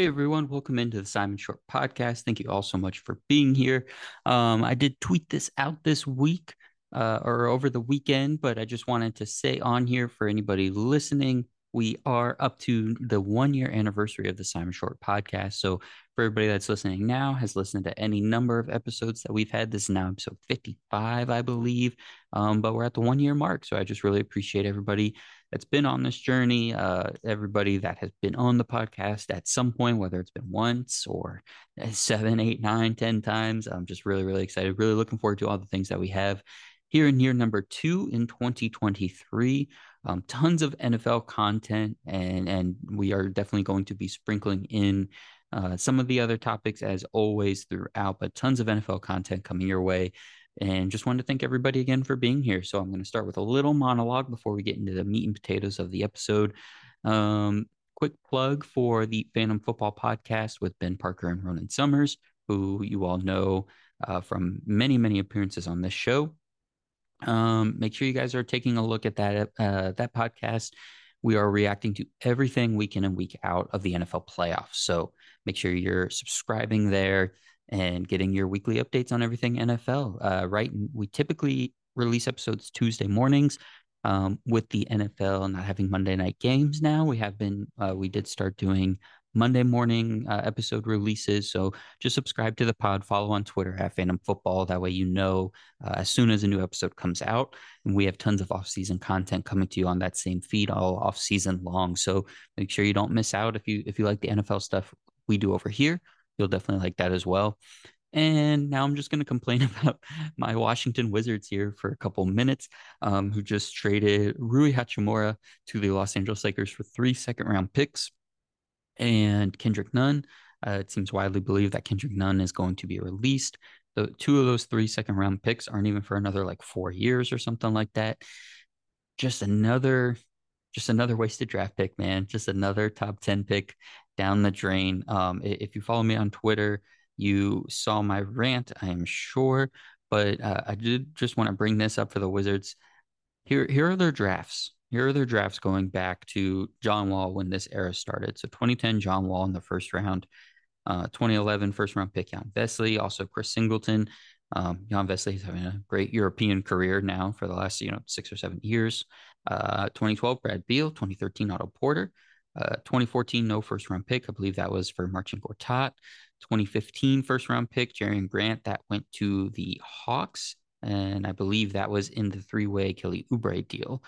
Hey everyone, welcome into the Simon Short podcast. Thank you all so much for being here. Um, I did tweet this out this week uh, or over the weekend, but I just wanted to say on here for anybody listening, we are up to the one year anniversary of the Simon Short podcast. So for everybody that's listening now, has listened to any number of episodes that we've had. This is now episode 55, I believe. Um, but we're at the one year mark. So I just really appreciate everybody that's been on this journey, uh, everybody that has been on the podcast at some point, whether it's been once or seven, eight, nine, ten times. I'm just really, really excited, really looking forward to all the things that we have here in year number two in 2023. Um, tons of NFL content, and and we are definitely going to be sprinkling in uh, some of the other topics as always throughout, but tons of NFL content coming your way. And just wanted to thank everybody again for being here. So I'm going to start with a little monologue before we get into the meat and potatoes of the episode. Um, quick plug for the Phantom Football Podcast with Ben Parker and Ronan Summers, who you all know uh, from many, many appearances on this show. Um, make sure you guys are taking a look at that uh, that podcast. We are reacting to everything week in and week out of the NFL playoffs. So make sure you're subscribing there and getting your weekly updates on everything NFL. Uh, right, we typically release episodes Tuesday mornings. Um, with the NFL not having Monday night games now, we have been uh, we did start doing Monday morning uh, episode releases. So just subscribe to the pod, follow on Twitter at Phantom Football. That way you know uh, as soon as a new episode comes out. And we have tons of off-season content coming to you on that same feed all off-season long. So make sure you don't miss out if you if you like the NFL stuff we do over here. You'll definitely like that as well. And now I'm just going to complain about my Washington Wizards here for a couple minutes, um, who just traded Rui Hachimura to the Los Angeles Lakers for three second round picks and Kendrick Nunn. Uh, it seems widely believed that Kendrick Nunn is going to be released. The two of those three second round picks aren't even for another like four years or something like that. Just another, just another wasted draft pick, man. Just another top ten pick down the drain. Um, if you follow me on Twitter, you saw my rant, I am sure. But uh, I did just want to bring this up for the Wizards. Here, here are their drafts here are their drafts going back to John Wall when this era started. So 2010, John Wall in the first round. Uh, 2011, first round pick, Jan Vesely, also Chris Singleton. Um, Jan Vesely is having a great European career now for the last, you know, six or seven years. Uh, 2012, Brad Beal. 2013, Otto Porter. Uh, 2014, no first round pick. I believe that was for Marcin Gortat. 2015, first round pick, Jerian Grant. That went to the Hawks. And I believe that was in the three way Kelly Oubre deal.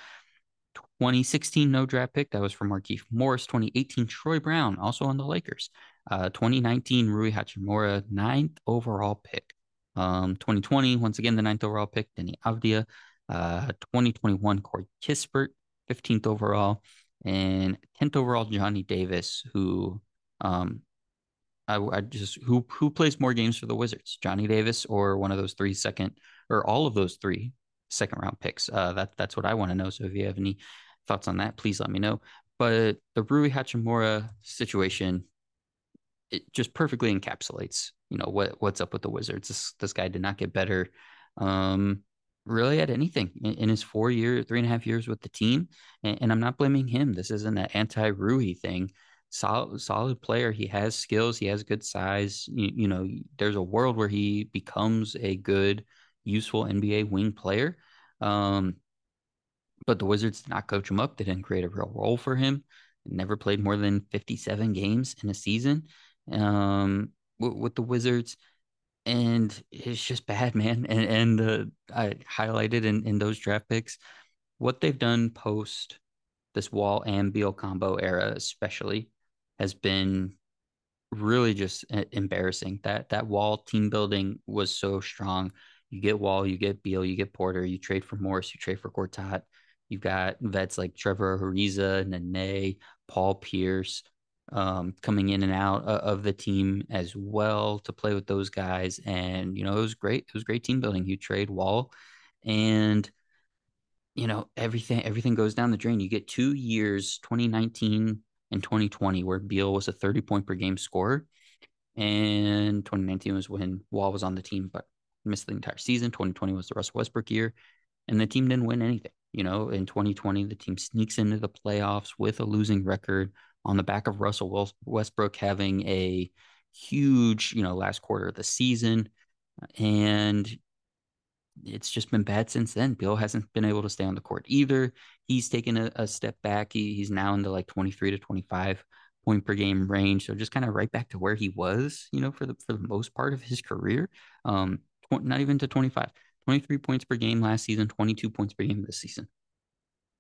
2016 no draft pick that was for Markieff Morris. 2018 Troy Brown also on the Lakers. Uh, 2019 Rui Hachimura ninth overall pick. Um, 2020 once again the ninth overall pick Deni Avdija. Uh, 2021 Corey Kispert 15th overall and 10th overall Johnny Davis who um I, I just who who plays more games for the Wizards Johnny Davis or one of those three second or all of those three second round picks. Uh, that that's what I want to know. So if you have any thoughts on that, please let me know. But the Rui Hachimura situation, it just perfectly encapsulates, you know, what what's up with the Wizards. This this guy did not get better, um, really at anything in, in his four year, three and a half years with the team. And, and I'm not blaming him. This isn't an anti Rui thing. Solid, solid player. He has skills. He has good size. You, you know, there's a world where he becomes a good useful NBA wing player. Um, but the Wizards did not coach him up. They didn't create a real role for him. Never played more than 57 games in a season um, with, with the Wizards. And it's just bad, man. And and uh, I highlighted in, in those draft picks what they've done post this Wall and Beal combo era, especially, has been really just embarrassing. That that Wall team building was so strong. You get Wall, you get Beal, you get Porter, you trade for Morris, you trade for Gortat. You've got vets like Trevor Ariza, Nene, Paul Pierce um, coming in and out of the team as well to play with those guys. And, you know, it was great. It was great team building. You trade Wall and, you know, everything, everything goes down the drain. You get two years, 2019 and 2020, where Beal was a 30 point per game scorer. And 2019 was when Wall was on the team, but missed the entire season. 2020 was the Russell Westbrook year, and the team didn't win anything. You know, in 2020, the team sneaks into the playoffs with a losing record, on the back of Russell Westbrook having a huge, you know, last quarter of the season. And it's just been bad since then. Beal hasn't been able to stay on the court either. He's taken a, a step back. He, he's now into like 23 to 25 point per game range. So just kind of right back to where he was, you know, for the for the most part of his career. Um, tw- not even to 25, 23 points per game last season, 22 points per game this season.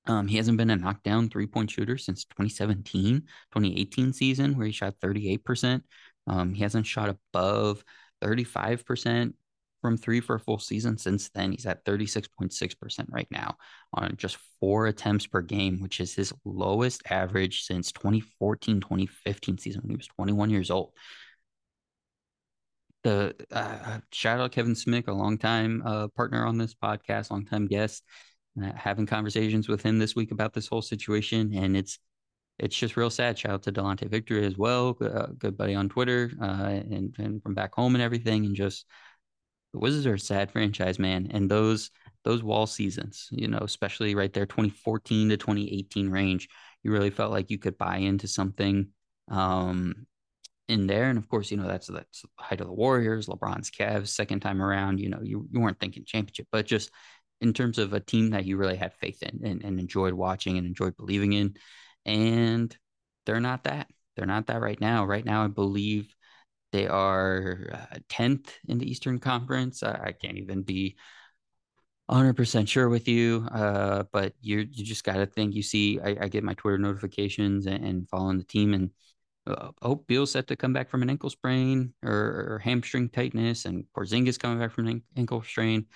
Um, he hasn't been a knockdown three point shooter since 2017, 2018 season, where he shot 38%. Um, he hasn't shot above 35% from three for a full season since then. He's at 36.6% right now on just four attempts per game, which is his lowest average since 2014 2015 season when he was 21 years old. The uh, uh, shout out Kevin Smith, a longtime uh, partner on this podcast, longtime guest, having conversations with him this week about this whole situation. And it's it's just real sad. Shout out to Delonte Victory as well, uh, good buddy on Twitter uh, and, and from back home and everything. And just the Wizards are a sad franchise, man. And those those Wall seasons, you know, especially right there, 2014 to 2018 range, you really felt like you could buy into something um, in there. And of course, you know, that's that's the height of the Warriors, LeBron's Cavs, second time around, you know, you, you weren't thinking championship, but just in terms of a team that you really had faith in and, and enjoyed watching and enjoyed believing in. And they're not that. They're not that right now. Right now, I believe they are uh, 10th in the Eastern Conference. I, I can't even be 100% sure with you, uh, but you you just got to think. You see, I, I, get my Twitter notifications and, and following the team, and uh, oh, Beal's set to come back from an ankle sprain or, or hamstring tightness, and Porzingis coming back from an ankle strain.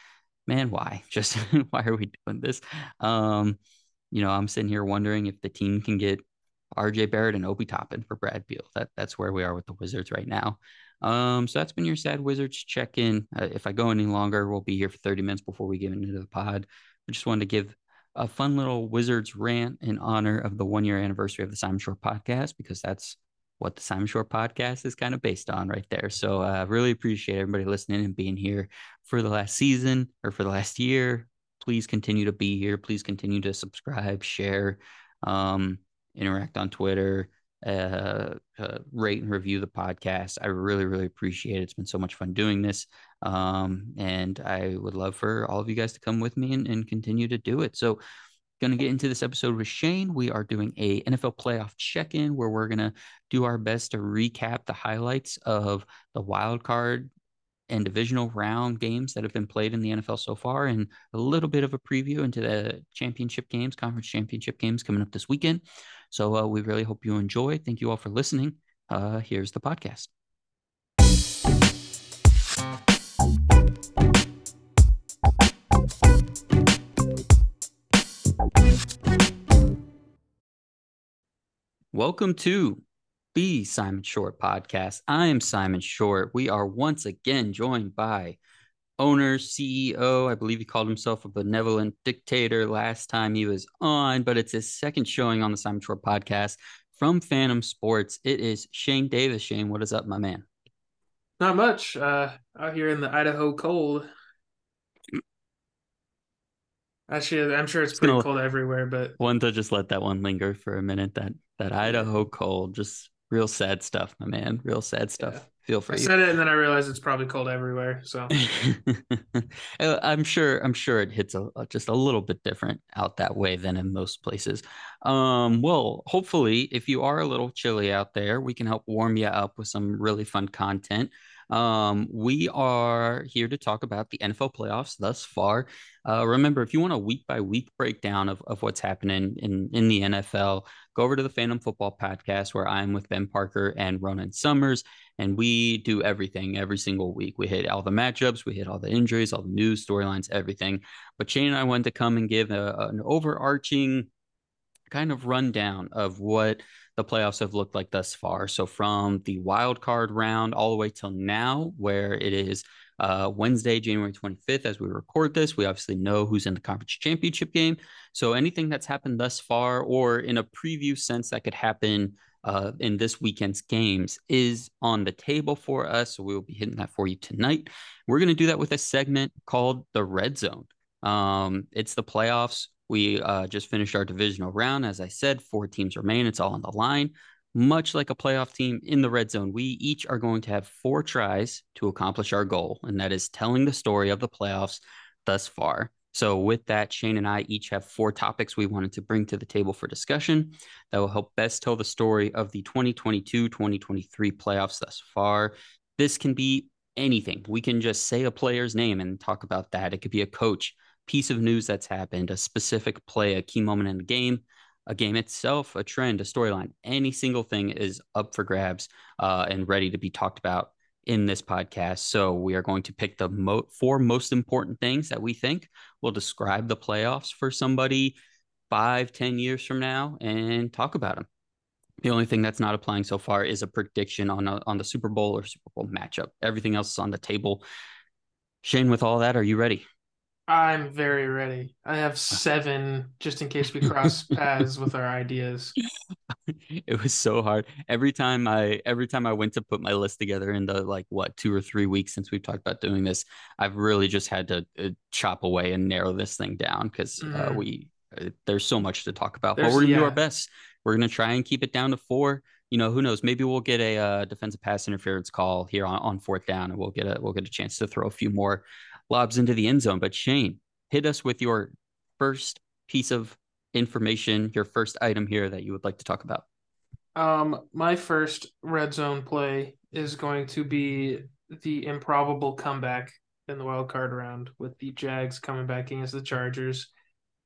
Man, why? Just why are we doing this? Um, you know, I'm sitting here wondering if the team can get RJ Barrett and Obi Toppin for Brad Beal. That that's where we are with the Wizards right now. Um, so that's been your sad Wizards check in. Uh, if I go any longer, we'll be here for 30 minutes before we get into the pod. I just wanted to give a fun little Wizards rant in honor of the one year anniversary of the Simon Short podcast because that's what the Simon Short podcast is kind of based on right there. So I uh, really appreciate everybody listening and being here for the last season or for the last year. Please continue to be here. Please continue to subscribe, share. Um, interact on Twitter, uh, uh, rate and review the podcast. I really, really appreciate it. It's been so much fun doing this. Um, and I would love for all of you guys to come with me and, and continue to do it. So, going to get into this episode with Shane. We are doing a NFL playoff check-in where we're going to do our best to recap the highlights of the wild card and divisional round games that have been played in the NFL so far, and a little bit of a preview into the championship games, conference championship games coming up this weekend. So uh, we really hope you enjoy. Thank you all for listening. Uh, here's the podcast. Welcome to the Simon Short podcast. I am Simon Short. We are once again joined by owner, CEO. I believe he called himself a benevolent dictator last time he was on, but it's his second showing on the Simon Short podcast from Phantom Sports. It is Shane Davis. Shane, what is up, my man? Not much. Uh, out here in the Idaho cold. Actually, I'm sure it's pretty cold everywhere, but one to just let that one linger for a minute. That that Idaho cold just real sad stuff, my man. Real sad stuff. Yeah. Feel free. I said it and then I realized it's probably cold everywhere. So uh, I'm sure I'm sure it hits a, just a little bit different out that way than in most places. Um, well, hopefully, if you are a little chilly out there, we can help warm you up with some really fun content. Um, we are here to talk about the NFL playoffs thus far. Uh, remember, if you want a week by week breakdown of, of what's happening in, in the NFL, go over to the Phantom Football Podcast where I'm with Ben Parker and Ronan Summers. And we do everything every single week. We hit all the matchups, we hit all the injuries, all the news, storylines, everything. But Shane and I wanted to come and give a, an overarching kind of rundown of what the playoffs have looked like thus far. So from the wild card round all the way till now, where it is uh, Wednesday, January 25th, as we record this, we obviously know who's in the conference championship game. So anything that's happened thus far, or in a preview sense that could happen uh, in this weekend's games, is on the table for us. So we will be hitting that for you tonight. We're going to do that with a segment called the Red Zone. Um, it's the playoffs we uh, just finished our divisional round. As I said, four teams remain. It's all on the line. much like a playoff team in the red zone, we each are going to have four tries to accomplish our goal, and that is telling the story of the playoffs thus far. So, with that, Shane and I each have four topics we wanted to bring to the table for discussion that will help best tell the story of the 2022 2023 playoffs thus far. This can be anything. We can just say a player's name and talk about that. It could be a coach, piece of news that's happened, a specific play, a key moment in the game, a game itself, a trend, a storyline. Any single thing is up for grabs uh, and ready to be talked about in this podcast. So we are going to pick the mo- four most important things that we think will describe the playoffs for somebody five, ten years from now and talk about them. The only thing that's not applying so far is a prediction on a, on the Super Bowl or Super Bowl matchup. Everything else is on the table. Shane, with all that, are you ready? I'm very ready. I have seven just in case we cross paths with our ideas. It was so hard. Every time I every time I went to put my list together in the like what two or three weeks since we've talked about doing this, I've really just had to uh, chop away and narrow this thing down because mm. uh, mm-hmm. we uh, there's so much to talk about. There's, but we're gonna yeah. do our best. We're gonna try and keep it down to four. You know, who knows? Maybe we'll get a uh, defensive pass interference call here on, on fourth down, and we'll get a we'll get a chance to throw a few more lobs into the end zone. But Shane, hit us with your first piece of information, your first item here that you would like to talk about. Um, my first red zone play is going to be the improbable comeback in the wild card round with the Jags coming back against the Chargers.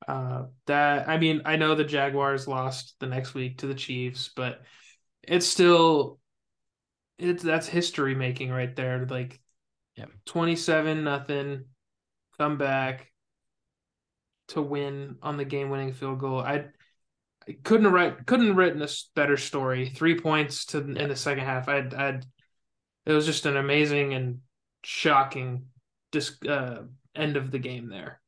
Uh, that I mean, I know the Jaguars lost the next week to the Chiefs, but it's still it's that's history making right there. Like, yeah, twenty seven nothing, come back to win on the game winning field goal. I, I couldn't write couldn't have written a better story. Three points to in the second half. I I it was just an amazing and shocking dis, uh, end of the game there.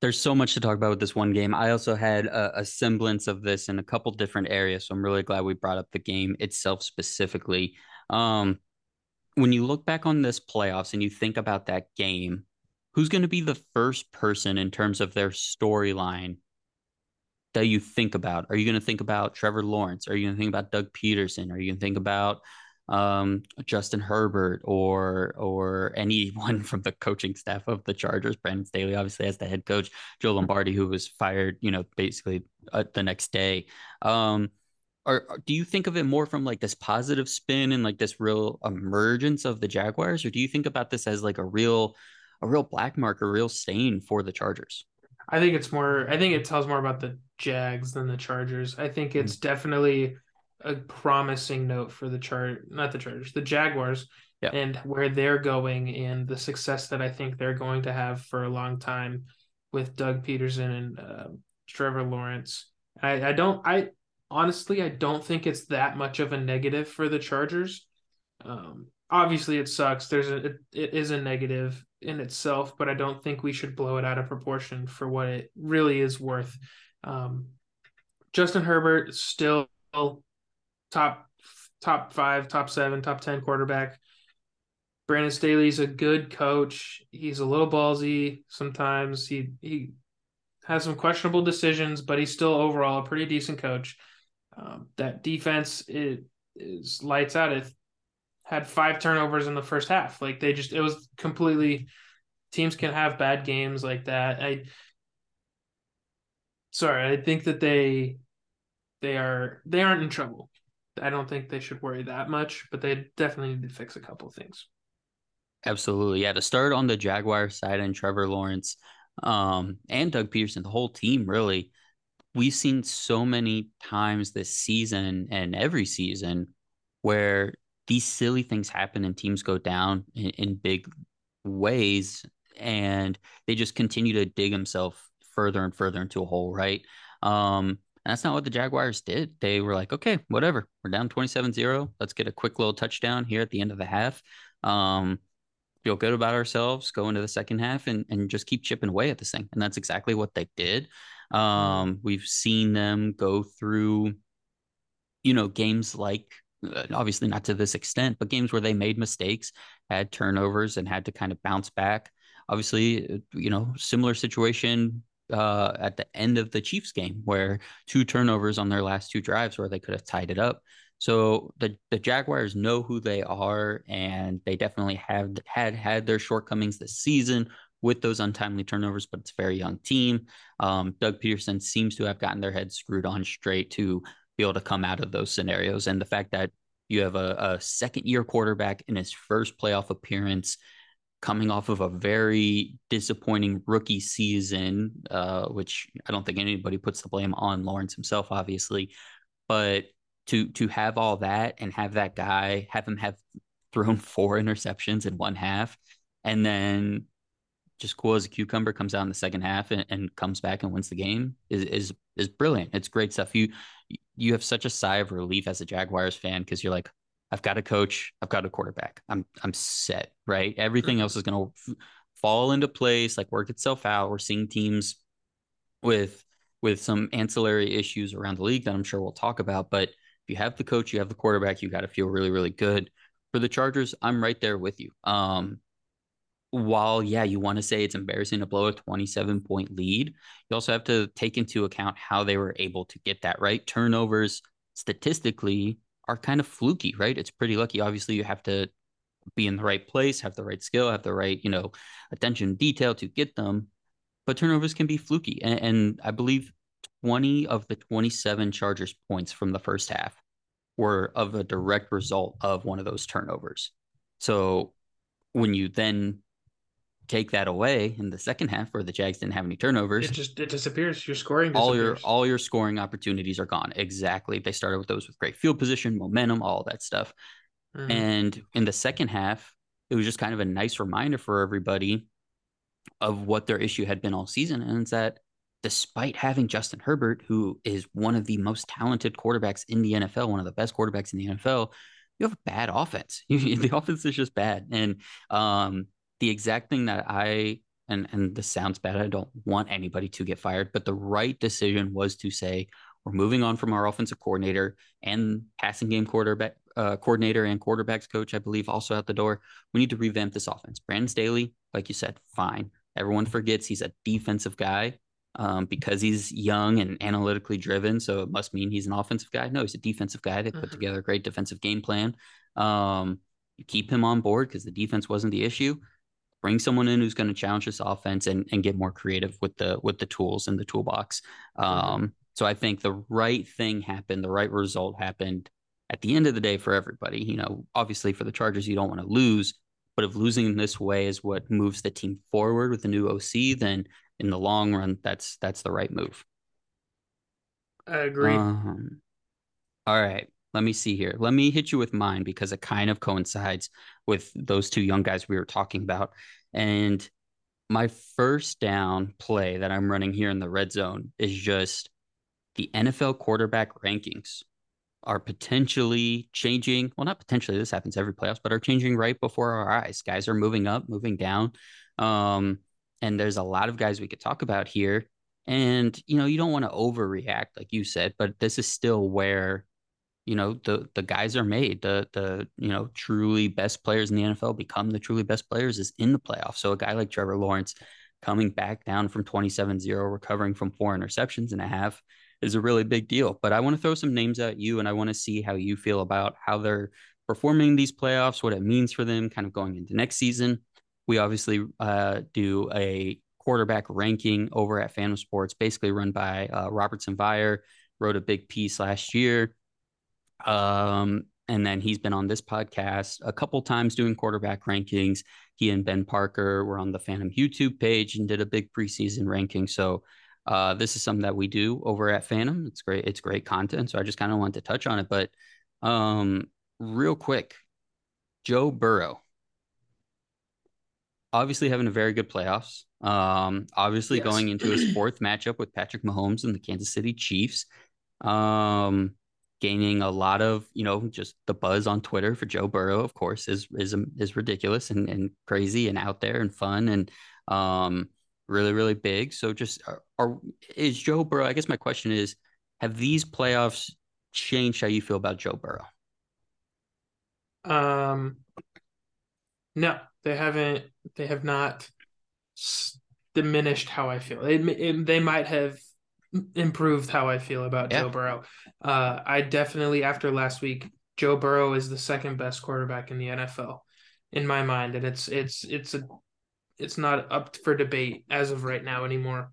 There's so much to talk about with this one game. I also had a, a semblance of this in a couple different areas, so I'm really glad we brought up the game itself specifically. Um, when you look back on this playoffs and you think about that game, who's going to be the first person in terms of their storyline that you think about? Are you going to think about Trevor Lawrence? Are you going to think about Doug Pederson? Are you going to think about um, Justin Herbert or or anyone from the coaching staff of the Chargers? Brandon Staley, obviously, as the head coach, Joe Lombardi, who was fired, you know, basically uh, the next day. Um, or do you think of it more from like this positive spin and like this real emergence of the Jaguars, or do you think about this as like a real a real black mark, a real stain for the Chargers. I think it's more. I think it tells more about the Jags than the Chargers. I think it's mm-hmm. definitely a promising note for the chart, not the Chargers, the Jaguars, yeah. and where they're going and the success that I think they're going to have for a long time with Doug Pederson and uh, Trevor Lawrence. I, I don't. I honestly, I don't think it's that much of a negative for the Chargers. Um, obviously, it sucks. There's a. It, it is a negative in itself, but I don't think we should blow it out of proportion for what it really is worth. Um, Justin Herbert still top top five, top seven, top ten quarterback. Brandon Staley's a good coach. He's a little ballsy sometimes. He he has some questionable decisions, but he's still overall a pretty decent coach. Um, that defense it is lights out. It had five turnovers in the first half. Like they just, it was completely. Teams can have bad games like that. I, sorry, I think that they, they are they aren't in trouble. I don't think they should worry that much, but they definitely need to fix a couple of things. Absolutely, yeah. To start on the Jaguar side and Trevor Lawrence, um, and Doug Pederson, the whole team really. We've seen so many times this season and every season where these silly things happen and teams go down in, in big ways and they just continue to dig themselves further and further into a hole, right? Um, that's not what the Jaguars did. They were like, okay, whatever. We're down 27 0. Let's get a quick little touchdown here at the end of the half. Um, feel good about ourselves, go into the second half and, and just keep chipping away at this thing. And that's exactly what they did. Um, we've seen them go through, you know, games like uh, obviously not to this extent, but games where they made mistakes, had turnovers, and had to kind of bounce back. Obviously, uh, you know, similar situation uh, at the end of the Chiefs game, where two turnovers on their last two drives, where they could have tied it up. So the the Jaguars know who they are, and they definitely have had had their shortcomings this season with those untimely turnovers. But it's a very young team. Um, Doug Pederson seems to have gotten their heads screwed on straight to be able to come out of those scenarios, and the fact that you have a, a second year quarterback in his first playoff appearance coming off of a very disappointing rookie season, uh, which I don't think anybody puts the blame on Lawrence himself, obviously, but to to have all that and have that guy have him have thrown four interceptions in one half, and then just cool as a cucumber comes out in the second half and, and comes back and wins the game is is is brilliant. It's great stuff. You you have such a sigh of relief as a Jaguars fan because you're like, I've got a coach, I've got a quarterback. I'm I'm set, right? Everything else is going to f- fall into place, like work itself out. We're seeing teams with with some ancillary issues around the league that I'm sure we'll talk about, but if you have the coach, you have the quarterback, you got to feel really really good. For the Chargers, I'm right there with you. Um while yeah, you want to say it's embarrassing to blow a 27 point lead, you also have to take into account how they were able to get that right. Turnovers statistically are kind of fluky, right? It's pretty lucky. Obviously, you have to be in the right place, have the right skill, have the right, you know, attention detail to get them. But turnovers can be fluky. And, and I believe 20 of the 27 Chargers points from the first half were of a direct result of one of those turnovers. So when you then take that away in the second half where the Jags didn't have any turnovers, it just it disappears. Your scoring all your all your scoring opportunities are gone. Exactly. They started with those with great field position, momentum, all that stuff. Mm-hmm. And in the second half, it was just kind of a nice reminder for everybody of what their issue had been all season. And it's that despite having Justin Herbert, who is one of the most talented quarterbacks in the NFL, one of the best quarterbacks in the NFL, you have a bad offense. the offense is just bad. And um, the exact thing that I and and this sounds bad. I don't want anybody to get fired, but the right decision was to say we're moving on from our offensive coordinator and passing game quarterback uh, coordinator and quarterbacks coach, I believe, also out the door. We need to revamp this offense. Brandon Staley, like you said, fine. Everyone forgets he's a defensive guy um, because he's young and analytically driven. So it must mean he's an offensive guy. No, he's a defensive guy. They put mm-hmm. together a great defensive game plan. Um, keep him on board because the defense wasn't the issue bring someone in who's going to challenge this offense and, and get more creative with the with the tools in the toolbox. Mm-hmm. Um. So I think the right thing happened, the right result happened at the end of the day for everybody. You know, obviously for the Chargers, you don't want to lose, but if losing in this way is what moves the team forward with the new OC, then in the long run, that's that's the right move. I agree. Um, all right let me see here. Let me hit you with mine because it kind of coincides with those two young guys we were talking about. And my first down play that I'm running here in the red zone is just the NFL quarterback rankings are potentially changing. Well, not potentially, this happens every playoffs, but are changing right before our eyes. Guys are moving up, moving down. Um, and there's a lot of guys we could talk about here. And, you know, you don't want to overreact, like you said, but this is still where you know the the guys are made the the you know truly best players in the NFL become the truly best players is in the playoffs. So a guy like Trevor Lawrence coming back down from 27-0 recovering from four interceptions and a half is a really big deal. But I want to throw some names at you and I want to see how you feel about how they're performing these playoffs what it means for them kind of going into next season. We obviously uh, do a quarterback ranking over at Phantom Sports basically run by uh, Robertson Vire wrote a big piece last year um, and then he's been on this podcast a couple times doing quarterback rankings. He and Ben Parker were on the Phantom YouTube page and did a big preseason ranking. So uh, this is something that we do over at Phantom. It's great. It's great content. So I just kind of wanted to touch on it. But um, real quick, Joe Burrow, obviously having a very good playoffs. Um, obviously yes. going into his fourth matchup with Patrick Mahomes and the Kansas City Chiefs. Um, gaining a lot of you know just the buzz on Twitter for Joe Burrow, of course, is is is ridiculous and, and crazy and out there and fun and um really really big. So just are, are is Joe Burrow? I guess my question is, have these playoffs changed how you feel about Joe Burrow? Um, no, they haven't. They have not diminished how I feel. It, it, they might have improved how I feel about yeah. Joe Burrow. Uh, I definitely after last week, Joe Burrow is the second best quarterback in the NFL in my mind, and it's it's it's a it's not up for debate as of right now anymore.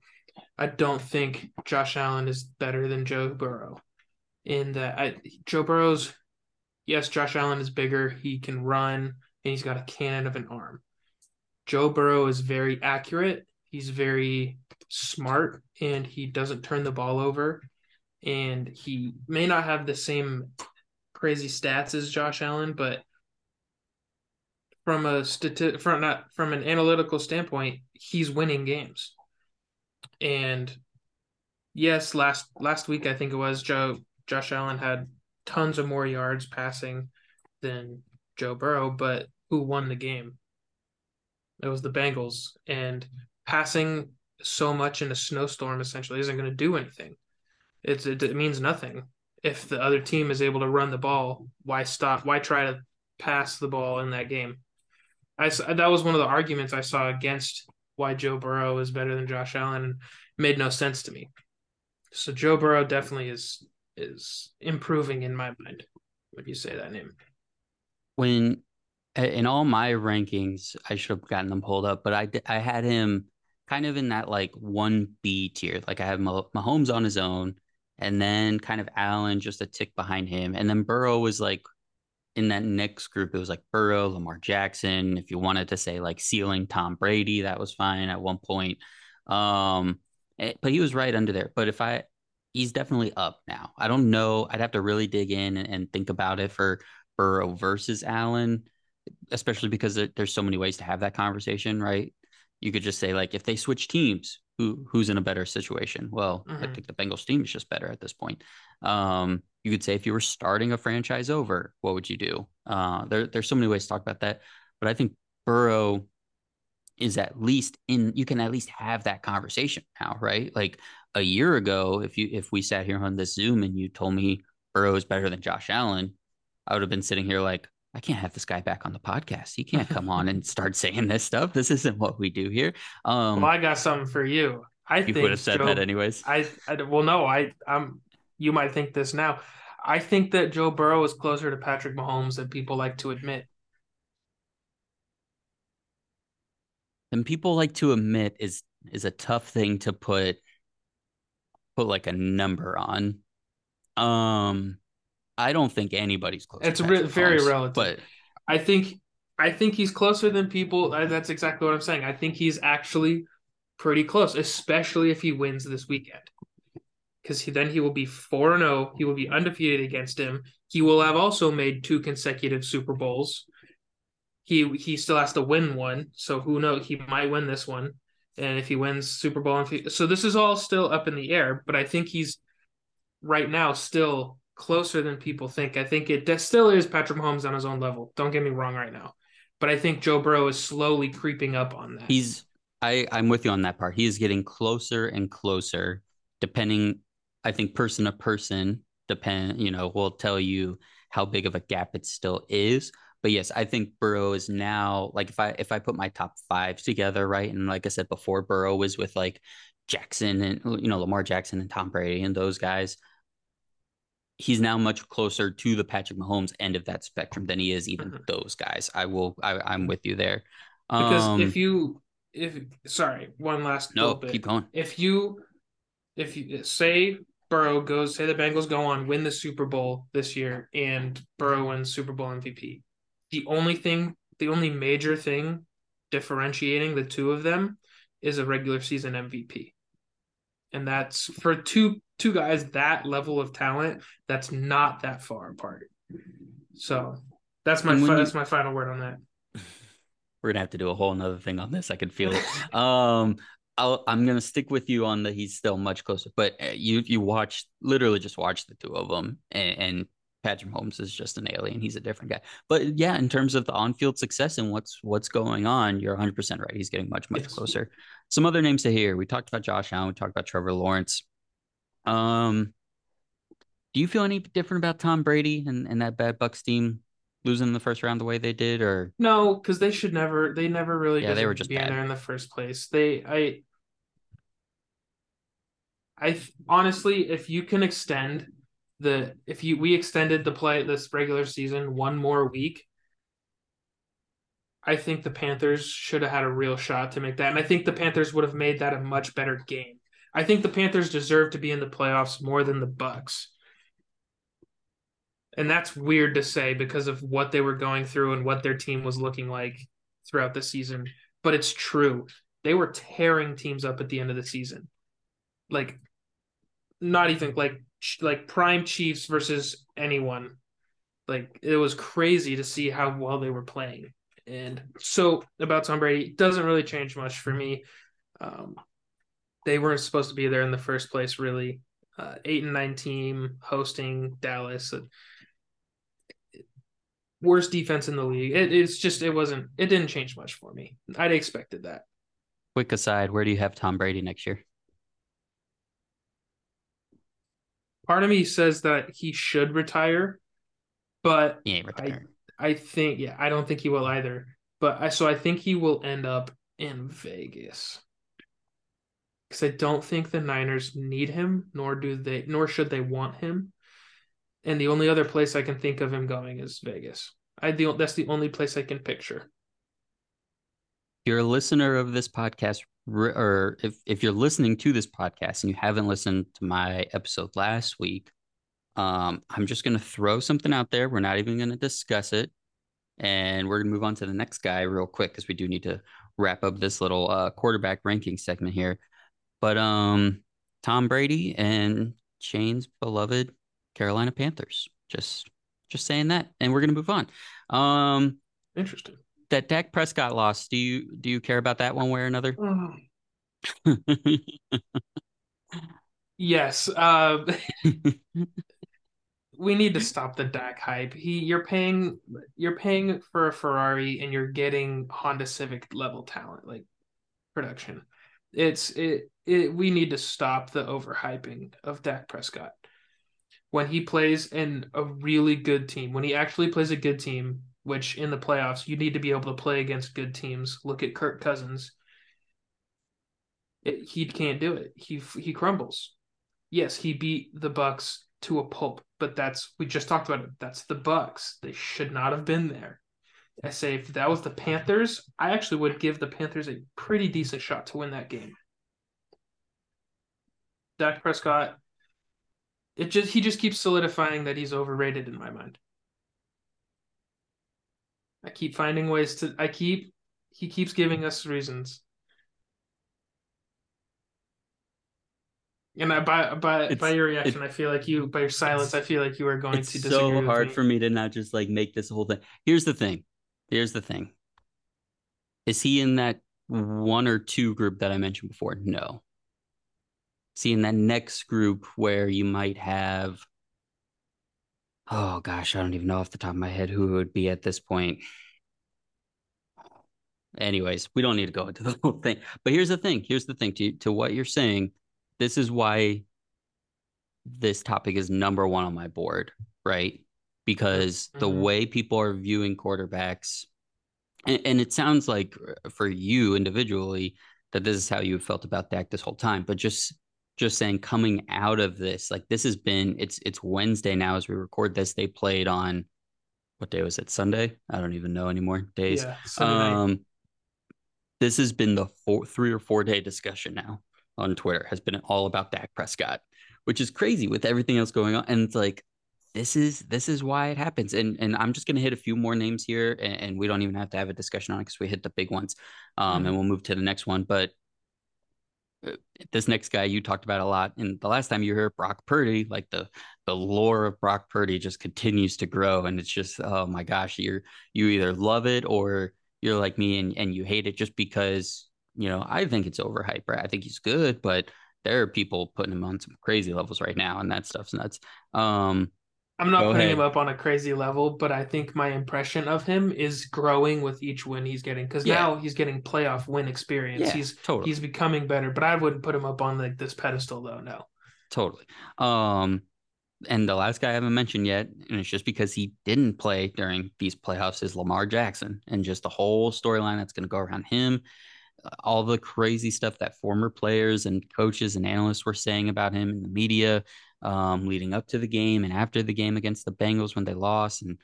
I don't think Josh Allen is better than Joe Burrow. In that, I, Joe Burrow's yes, Josh Allen is bigger. He can run, and he's got a cannon of an arm. Joe Burrow is very accurate. He's very smart, and he doesn't turn the ball over. And he may not have the same crazy stats as Josh Allen, but from a stati- from not from an analytical standpoint, he's winning games. And yes, last last week I think it was Joe Josh Allen had tons of more yards passing than Joe Burrow, but who won the game? It was the Bengals, and passing so much in a snowstorm essentially isn't going to do anything. It's it, it means nothing if the other team is able to run the ball. Why stop? Why try to pass the ball in that game? I that was one of the arguments I saw against why Joe Burrow is better than Josh Allen. And made no sense to me. So Joe Burrow definitely is is improving in my mind when you say that name. When in all my rankings, I should have gotten them pulled up, but I I had him kind of in that like one B tier. Like I have Mahomes on his own, and then kind of Allen just a tick behind him, and then Burrow was like in that next group, it was like Burrow, Lamar Jackson. If you wanted to say like ceiling Tom Brady, that was fine at one point. Um, eh, but he was right under there. But if I, he's definitely up now. I don't know. I'd have to really dig in and, and think about it for Burrow versus Allen, especially because there, there's so many ways to have that conversation, right? You could just say like if they switch teams, who who's in a better situation? Well, mm-hmm. I think the Bengals team is just better at this point. Um, you could say if you were starting a franchise over, what would you do? Uh, there, there's so many ways to talk about that, but I think Burrow is at least in. You can at least have that conversation now, right? Like a year ago, if you if we sat here on this Zoom and you told me Burrow is better than Josh Allen, I would have been sitting here like, I can't have this guy back on the podcast. He can't come on and start saying this stuff. This isn't what we do here. Um, well, I got something for you. I you would have said Joe, that anyways. I, I well, no, I I'm you might think this now. I think that Joe Burrow is closer to Patrick Mahomes than people like to admit. And people like to admit is is a tough thing to put put like a number on. Um I don't think anybody's close. It's re- very relative. But I think I think he's closer than people. That's exactly what I'm saying. I think he's actually pretty close, especially if he wins this weekend because he, then he will be 4 0. He will be undefeated against him. He will have also made two consecutive Super Bowls. He he still has to win one, so who knows? He might win this one, and if he wins Super Bowl, so this is all still up in the air. But I think he's right now still closer than people think. I think it still is Patrick Mahomes on his own level. Don't get me wrong right now, but I think Joe Burrow is slowly creeping up on that. He's I I'm with you on that part. He is getting closer and closer, depending I think person to person depend, you know, will tell you how big of a gap it still is. But yes, I think Burrow is now like if I if I put my top five together, right? And like I said before, Burrow was with like Jackson and you know, Lamar Jackson and Tom Brady and those guys. He's now much closer to the Patrick Mahomes end of that spectrum than he is even mm-hmm. those guys. I will I, I'm with you there. Because um, if you if sorry, one last no, keep going. If you if you say Burrow goes, say the Bengals go on, win the Super Bowl this year, and Burrow wins Super Bowl MVP. The only thing, the only major thing differentiating the two of them is a regular season MVP. And that's for two two guys that level of talent, that's not that far apart. So that's my fi- you, that's my final word on that. We're gonna have to do a whole another thing on this. I can feel it. um, i am gonna stick with you on the he's still much closer. But uh, you you watch literally just watch the two of them, and, and Patrick Mahomes is just an alien. He's a different guy. But yeah, in terms of the on-field success and what's what's going on, you're 100 percent right. He's getting much much yes. closer. Some other names to hear. We talked about Josh Allen. We talked about Trevor Lawrence. Um, do you feel any different about Tom Brady and, and that bad Bucks team losing in the first round the way they did, or no? Because they should never. They never really. Yeah, they were just be bad. there in the first place. They I I honestly, if you can extend the if you we extended the play this regular season one more week, I think the Panthers should have had a real shot to make that. And I think the Panthers would have made that a much better game. I think the Panthers deserve to be in the playoffs more than the Bucks. And that's weird to say because of what they were going through and what their team was looking like throughout the season, but it's true. They were tearing teams up at the end of the season. Like not even like like prime Chiefs versus anyone. Like it was crazy to see how well they were playing. And so about Tom Brady, doesn't really change much for me. Um, they weren't supposed to be there in the first place, really. Uh, eight and nine team hosting Dallas. Worst defense in the league. It, it's just it wasn't. It didn't change much for me. I'd expected that. Quick aside, where do you have Tom Brady next year? Part of me says that he should retire, but he ain't retiring. I think yeah, I don't think he will either. But I so I think he will end up in Vegas. Cuz I don't think the Niners need him, nor do they nor should they want him. And the only other place I can think of him going is Vegas. I the that's the only place I can picture. You're a listener of this podcast or if if you're listening to this podcast and you haven't listened to my episode last week, um, I'm just going to throw something out there. We're not even going to discuss it. And we're going to move on to the next guy real quick because we do need to wrap up this little uh, quarterback ranking segment here. But um, Tom Brady and Shane's beloved Carolina Panthers. Just just saying that. And we're going to move on. Um, Interesting. That Dak Prescott loss. Do you do you care about that one way or another? yes. Uh, we need to stop the Dak hype. He you're paying you're paying for a Ferrari and you're getting Honda Civic level talent like production. It's it it we need to stop the overhyping of Dak Prescott. When he plays in a really good team, when he actually plays a good team, which in the playoffs you need to be able to play against good teams. Look at Kirk Cousins. It, he can't do it. He he crumbles. Yes, he beat the Bucks to a pulp. But that's we just talked about it. That's the Bucks. They should not have been there. I say if that was the Panthers, I actually would give the Panthers a pretty decent shot to win that game. Dak Prescott, it just he just keeps solidifying that he's overrated in my mind. I keep finding ways to I keep he keeps giving us reasons. And I, by by it's, by your reaction, it, I feel like you by your silence, I feel like you are going to disagree. so hard me. for me to not just like make this whole thing. Here's the thing. Here's the thing. Is he in that one or two group that I mentioned before? No. See in that next group where you might have oh gosh, I don't even know off the top of my head who it would be at this point. Anyways, we don't need to go into the whole thing. But here's the thing. Here's the thing to to what you're saying this is why this topic is number one on my board, right? Because mm-hmm. the way people are viewing quarterbacks, and, and, it sounds like uh, for you individually that this is how you felt about Dak this whole time, but just just saying coming out of this, like this has been it's it's Wednesday now as we record this. They played on what day was it? Sunday? I don't even know anymore. Days. Yeah, um, this has been the four, three or four day discussion now on Twitter has been all about Dak Prescott, which is crazy with everything else going on. And it's like, this is this is why it happens. And and I'm just gonna hit a few more names here, and, and we don't even have to have a discussion on it because we hit the big ones, um, mm-hmm. and we'll move to the next one. But this next guy you talked about a lot, and the last time you heard Brock Purdy, like the the lore of Brock Purdy just continues to grow, and it's just oh my gosh, you're you either love it or you're like me and and you hate it just because you know, I think it's overhyped. Right? I think he's good, but there are people putting him on some crazy levels right now, and that stuff's nuts. Um, I'm not putting ahead. him up on a crazy level, but I think my impression of him is growing with each win he's getting because yeah. now he's getting playoff win experience. Yeah, he's totally. he's becoming better, but I wouldn't put him up on like this pedestal though. No, totally. Um, and the last guy I haven't mentioned yet, and it's just because he didn't play during these playoffs, is Lamar Jackson, and just the whole storyline that's going to go around him all the crazy stuff that former players and coaches and analysts were saying about him in the media um, leading up to the game and after the game against the Bengals when they lost. And,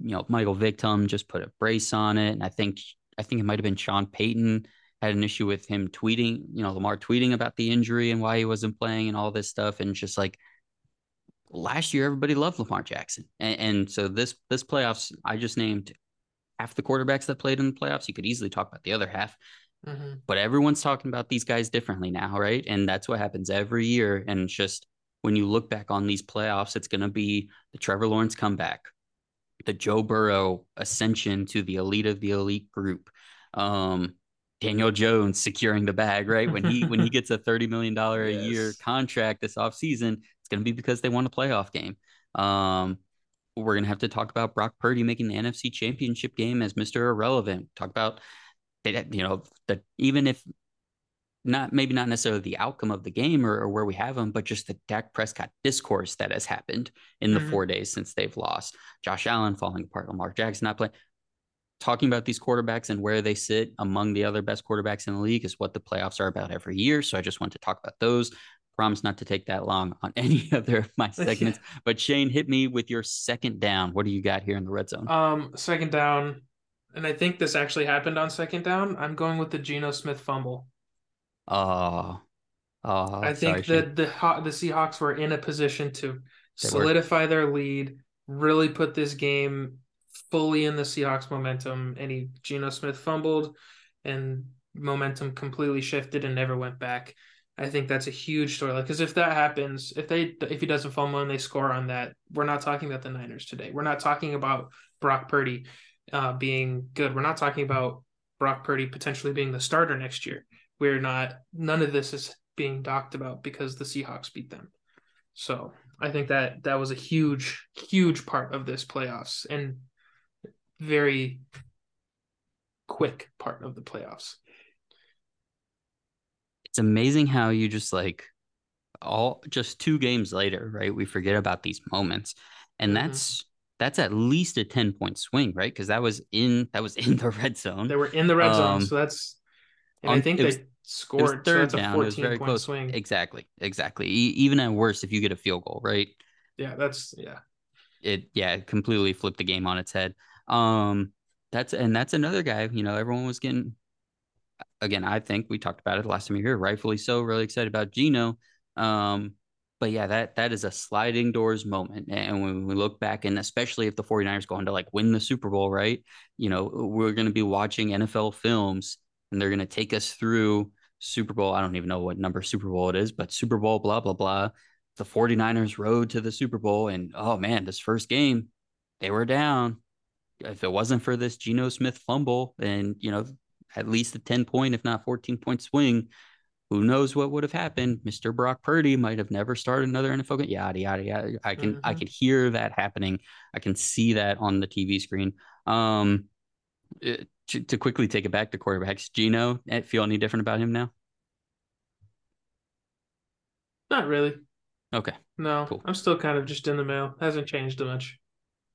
you know, Michael Vick just put a brace on it. And I think, I think it might have been Sean Payton had an issue with him tweeting, you know, Lamar tweeting about the injury and why he wasn't playing and all this stuff. And just like last year, everybody loved Lamar Jackson. And, and so this, this playoffs, I just named half the quarterbacks that played in the playoffs. You could easily talk about the other half. Mm-hmm. But everyone's talking about these guys differently now, right? And that's what happens every year. And it's just when you look back on these playoffs, it's going to be the Trevor Lawrence comeback, the Joe Burrow ascension to the elite of the elite group, um, Daniel Jones securing the bag, right? When he when he gets a thirty million dollar a yes. year contract this offseason, it's going to be because they won a playoff game. Um, we're going to have to talk about Brock Purdy making the NFC Championship game as Mr. Irrelevant. Talk about you know that even if not maybe not necessarily the outcome of the game or, or, where we have them, but just the Dak Prescott discourse that has happened in the mm-hmm. four days since they've lost. Josh Allen falling apart, Lamar Jackson not playing. Talking about these quarterbacks and where they sit among the other best quarterbacks in the league is what the playoffs are about every year. So I just want to talk about those. Promise not to take that long on any other of my segments. but Shane, hit me with your second down. What do you got here in the red zone? Um, second down, and I think this actually happened on second down. I'm going with the Geno Smith fumble. Oh, oh I think sorry, that the the Seahawks were in a position to they solidify were. their lead, really put this game fully in the Seahawks momentum. And he Geno Smith fumbled, and momentum completely shifted and never went back. I think that's a huge story. Like, because if that happens, if they if he doesn't fumble and they score on that, we're not talking about the Niners today. We're not talking about Brock Purdy uh, being good. We're not talking about Brock Purdy potentially being the starter next year. We're not. None of this is being talked about because the Seahawks beat them. So I think that that was a huge, huge part of this playoffs and very quick part of the playoffs. It's amazing how you just like all just two games later, right? We forget about these moments. And mm-hmm. that's that's at least a 10 point swing, right? Because that was in that was in the red zone. They were in the red um, zone. So that's and I think they scored third so down. it was very close. Swing. Exactly. Exactly. E- even at worst, if you get a field goal, right? Yeah, that's yeah. It yeah, completely flipped the game on its head. Um that's and that's another guy, you know, everyone was getting again, I think we talked about it last time you were here, rightfully so, really excited about Geno. Um, but yeah, that that is a sliding doors moment. And when we look back, and especially if the 49ers go on to like win the Super Bowl, right? You know, we're going to be watching NFL films and they're going to take us through Super Bowl. I don't even know what number Super Bowl it is, but Super Bowl, blah, blah, blah. The 49ers road to the Super Bowl. And oh man, this first game, they were down. If it wasn't for this Geno Smith fumble and, you know, at least a 10 point, if not 14 point swing, who knows what would have happened? Mr. Brock Purdy might have never started another NFL game. Yada yada yada. I can mm-hmm. I can hear that happening. I can see that on the TV screen. Um, it, to, quickly take it back to quarterbacks, Geno, eh, feel any different about him now? Not really. Okay. No, cool. I'm still kind of just in the mail. Hasn't changed much.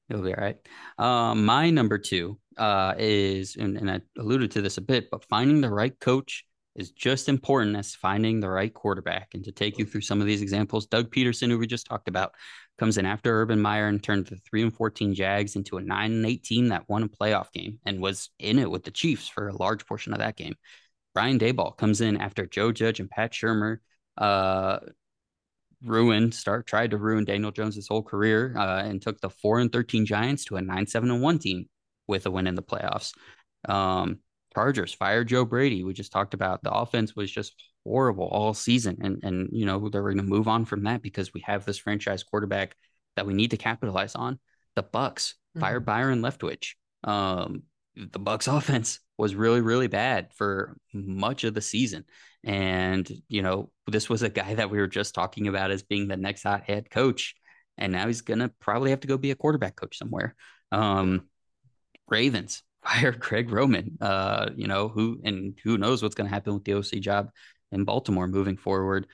It'll be all right. Um, my number two uh, is, and, and I alluded to this a bit, but finding the right coach is just important as finding the right quarterback. And to take you through some of these examples, Doug Pederson, who we just talked about, comes in after Urban Meyer and turned the three and fourteen Jags into a nine and eight team that won a playoff game and was in it with the Chiefs for a large portion of that game. Brian Daboll comes in after Joe Judge and Pat Shurmur uh, ruined start tried to ruin Daniel Jones' whole career uh, and took the four and thirteen Giants to a nine seven and one team with a win in the playoffs. Um, Chargers fired Joe Brady. We just talked about the offense was just horrible all season, and and you know they're going to move on from that because we have this franchise quarterback that we need to capitalize on. The Bucs mm-hmm. fired Byron Leftwich. Um, the Bucs offense was really really bad for much of the season, and you know this was a guy that we were just talking about as being the next hot head coach, and now he's gonna probably have to go be a quarterback coach somewhere. Um, Ravens fire Greg Roman. Uh, you know who and who knows what's going to happen with the OC job in Baltimore moving forward.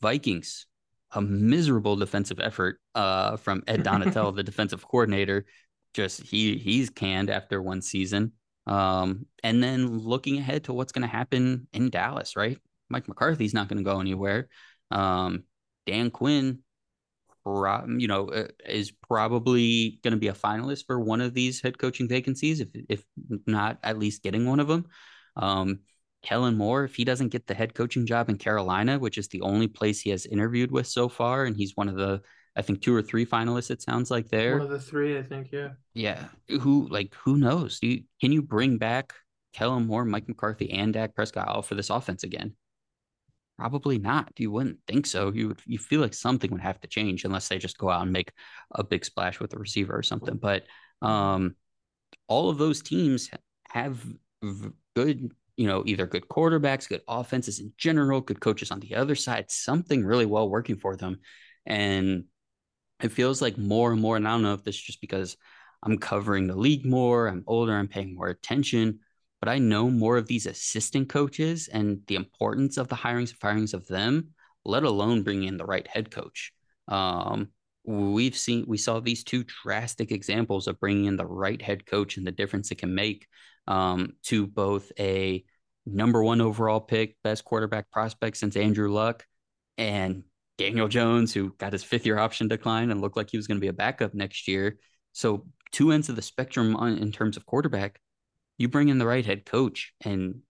Vikings, a miserable defensive effort uh, from Ed Donatell, the defensive coordinator. Just he he's canned after one season. Um, and then looking ahead to what's going to happen in Dallas, right? Mike McCarthy's not going to go anywhere. Um, Dan Quinn, you know, uh, is probably going to be a finalist for one of these head coaching vacancies, if if not at least getting one of them. Um, Kellen Moore, if he doesn't get the head coaching job in Carolina, which is the only place he has interviewed with so far, and he's one of the I think two or three finalists. It sounds like there. One of the three, I think. Yeah. Yeah. Who like who knows? Do you, can you bring back Kellen Moore, Mike McCarthy, and Dak Prescott for this offense again? Probably not. You wouldn't think so. You would. You feel like something would have to change unless they just go out and make a big splash with the receiver or something. But um, all of those teams have good you know, either good quarterbacks, good offenses in general, good coaches on the other side, something really well working for them. And it feels like more and more, and I don't know if this is just because I'm covering the league more, I'm older, I'm paying more attention, but I know more of these assistant coaches and the importance of the hirings and firings of them, let alone bringing in the right head coach. Um, we've seen, we saw these two drastic examples of bringing in the right head coach and the difference it can make um, to both a number one overall pick, best quarterback prospect since Andrew Luck, and Daniel Jones, who got his fifth year option decline and looked like he was going to be a backup next year. So, two ends of the spectrum on, in terms of quarterback, you bring in the right head coach, and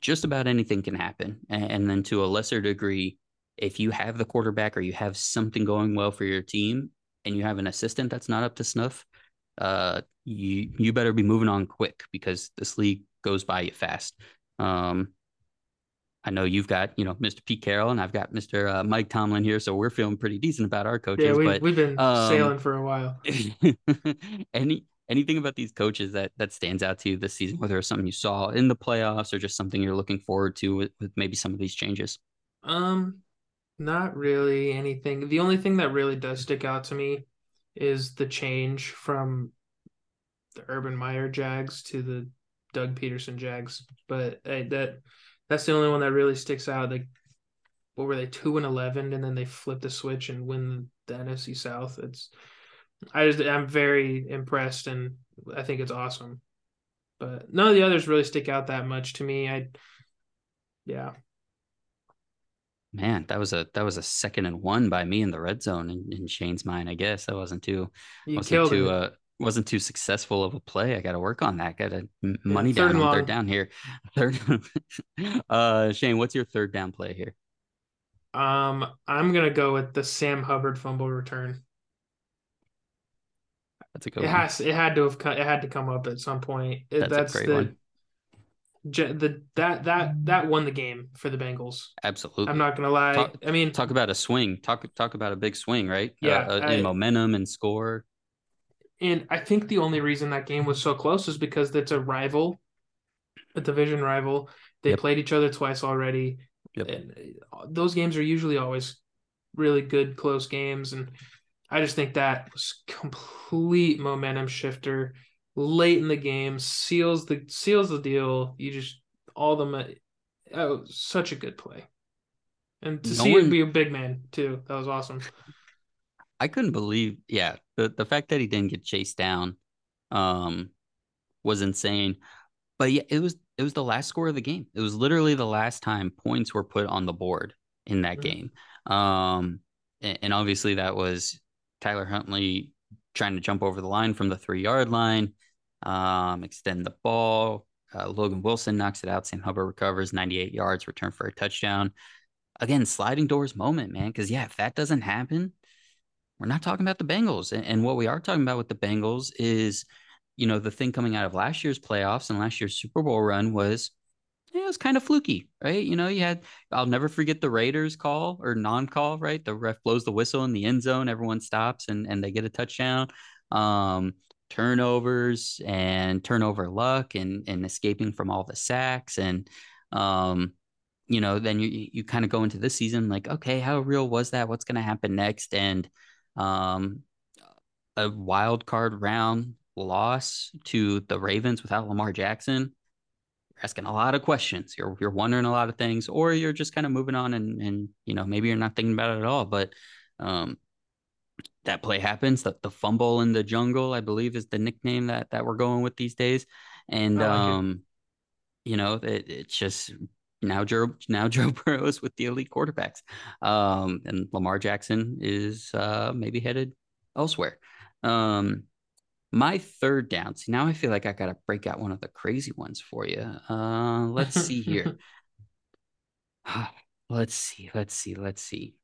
just about anything can happen. And, then, to a lesser degree, if you have the quarterback or you have something going well for your team and you have an assistant that's not up to snuff, uh, you you better be moving on quick because this league goes by you fast. Um, I know you've got, you know, Mr. Pete Carroll and I've got Mr. Uh, Mike Tomlin here, so we're feeling pretty decent about our coaches. Yeah, we, but, we've been um, sailing for a while. any anything about these coaches that that stands out to you this season, whether it's something you saw in the playoffs or just something you're looking forward to with, with maybe some of these changes? Um, not really anything. The only thing that really does stick out to me is the change from the Urban Meyer Jags to the Doug Pederson Jags. But hey, that that's the only one that really sticks out. Like, what were they two and eleven, and then they flip the switch and win the NFC South. It's I just I'm very impressed, and I think it's awesome. But none of the others really stick out that much to me. I, yeah. Man, that was a that was a second and one by me in the red zone in, in Shane's mind. I guess that wasn't too you wasn't too uh, wasn't too successful of a play. I got to work on that. Got to money yeah, down on third down here. Third, uh, Shane, what's your third down play here? Um, I'm gonna go with the Sam Hubbard fumble return. That's a good. It one. has. It had to have. It had to come up at some point. That's, that's a great the, one. The that that that won the game for the Bengals. Absolutely. I'm not gonna lie. Talk, I mean, talk about a swing. Talk talk about a big swing, right? Yeah, uh, uh, in momentum and score. And I think the only reason that game was so close is because it's a rival, a division rival. They yep. played each other twice already. Yep. And uh, those games are usually always really good, close games. And I just think that was complete momentum shifter late in the game, seals the seals the deal. You just all the oh, such a good play. And to no see one... him be a big man too, that was awesome. I couldn't believe, yeah, the the fact that he didn't get chased down, um, was insane. But yeah, it was it was the last score of the game. It was literally the last time points were put on the board in that mm-hmm. game. Um, and, and obviously that was Tyler Huntley trying to jump over the line from the three yard line, um, extend the ball. Uh, Logan Wilson knocks it out. Sam Hubbard recovers 98 yards, return for a touchdown. Again, sliding doors moment, man. Because yeah, if that doesn't happen, we're not talking about the Bengals. And, and what we are talking about with the Bengals is, you know, the thing coming out of last year's playoffs and last year's Super Bowl run was it was kind of fluky, right? You know, you had I'll never forget the Raiders call or non-call, right? The ref blows the whistle in the end zone, everyone stops and and they get a touchdown. Um, turnovers and turnover luck and and escaping from all the sacks and um you know then you you kind of go into this season like okay how real was that what's going to happen next and um, a wild card round loss to the Ravens without Lamar Jackson, you're asking a lot of questions. You're you're wondering a lot of things, or you're just kind of moving on and and you know maybe you're not thinking about it at all. But um, that play happens. That the fumble in the jungle, I believe, is the nickname that that we're going with these days. And like um, it. you know, it, it's just now Joe now Joe Burrow is with the elite quarterbacks. Um, and Lamar Jackson is uh maybe headed elsewhere. Um, my third down. See, now I feel like I got to break out one of the crazy ones for you. Uh, let's see here. let's see. Let's see. Let's see.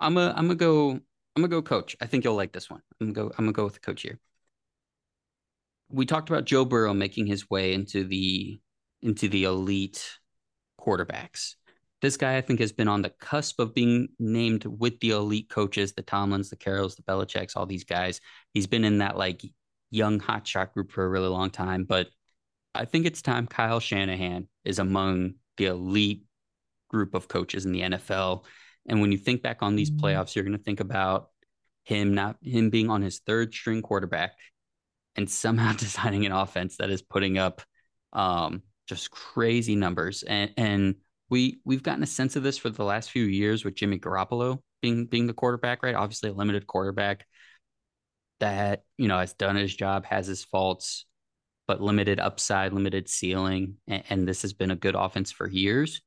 I'm a. I'm gonna go. I'm gonna go coach. I think you'll like this one. I'm gonna go. I'm gonna go with the coach here. We talked about Joe Burrow making his way into the into the elite quarterbacks. This guy, I think, has been on the cusp of being named with the elite coaches, the Tomlins, the Carrolls, the Belichicks, all these guys. He's been in that like young hotshot group for a really long time, but I think it's time Kyle Shanahan is among the elite group of coaches in the NFL. And when you think back on these mm-hmm. playoffs, you're going to think about him not him being on his third string quarterback and somehow designing an offense that is putting up um, just crazy numbers. And and we we've gotten a sense of this for the last few years with Jimmy Garoppolo being being the quarterback, right? Obviously a limited quarterback that you know has done his job, has his faults, but limited upside, limited ceiling, and, and this has been a good offense for years.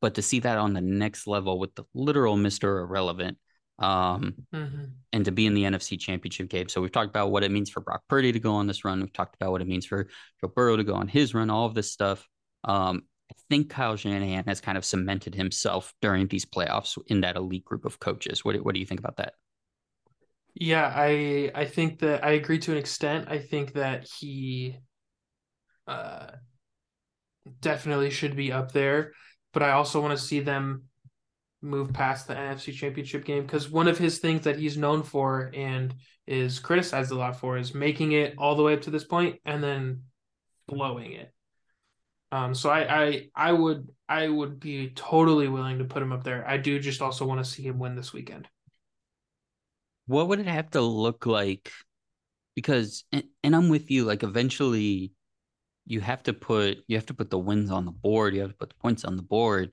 But to see that on the next level with the literal Mister Irrelevant, um, mm-hmm. and to be in the NFC Championship game. So we've talked about what it means for Brock Purdy to go on this run. We've talked about what it means for Joe Burrow to go on his run. All of this stuff. Um, I think Kyle Shanahan has kind of cemented himself during these playoffs in that elite group of coaches. What What do you think about that? Yeah, I I think that I agree to an extent. I think that he uh definitely should be up there, but I also want to see them move past the NFC Championship game because one of his things that he's known for and is criticized a lot for is making it all the way up to this point and then blowing it. Um, so I, I I would I would be totally willing to put him up there. I do just also want to see him win this weekend what would it have to look like? Because and, and I'm with you. Like eventually, you have to put you have to put the wins on the board. You have to put the points on the board.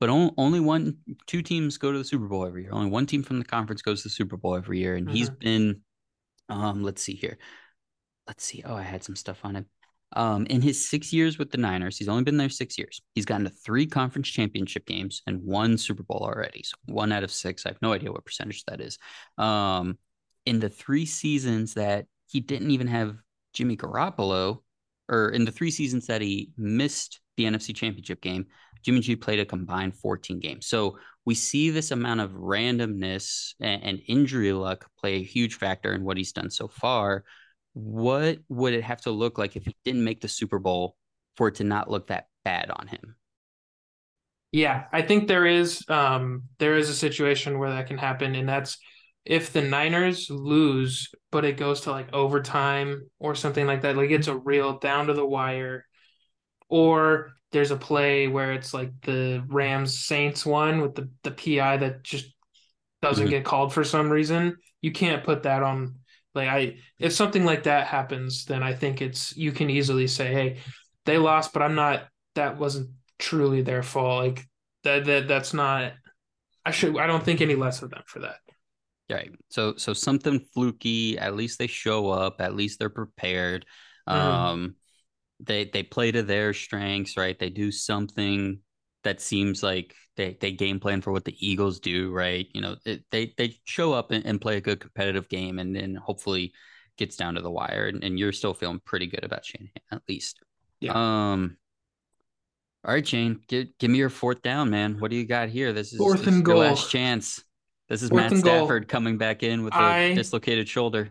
But only one, two teams go to the Super Bowl every year. Only one team from the conference goes to the Super Bowl every year, and mm-hmm. he's been. Um, let's see here. Let's see. Oh, I had some stuff on him. Um, in his six years with the Niners, he's only been there six years. He's gotten to three conference championship games and one Super Bowl already. So one out of six. I have no idea what percentage that is. Um, in the three seasons that he didn't even have Jimmy Garoppolo, or in the three seasons that he missed the NFC Championship game, Jimmy G played a combined 14 games. So we see this amount of randomness and, and injury luck play a huge factor in what he's done so far what would it have to look like if he didn't make the Super Bowl for it to not look that bad on him? Yeah, I think there is um there is a situation where that can happen and that's if the Niners lose but it goes to like overtime or something like that like it's a real down to the wire or there's a play where it's like the Rams Saints one with the the PI that just doesn't mm-hmm. get called for some reason you can't put that on like I if something like that happens, then I think it's you can easily say, hey, they lost, but I'm not that wasn't truly their fault. Like that that that's not I should I don't think any less of them for that. Right. So so something fluky, at least they show up, at least they're prepared. Mm-hmm. Um they they play to their strengths, right? They do something that seems like they they game plan for what the Eagles do, right? You know, it, they they show up and, and, play a good competitive game, and then hopefully gets down to the wire, and, and you're still feeling pretty good about Shanahan at least. Yeah. Um. All right, Shane, give give me your fourth down, man. What do you got here? This is fourth this and goal. last chance. This is fourth Matt Stafford goal. coming back in with a I, dislocated shoulder.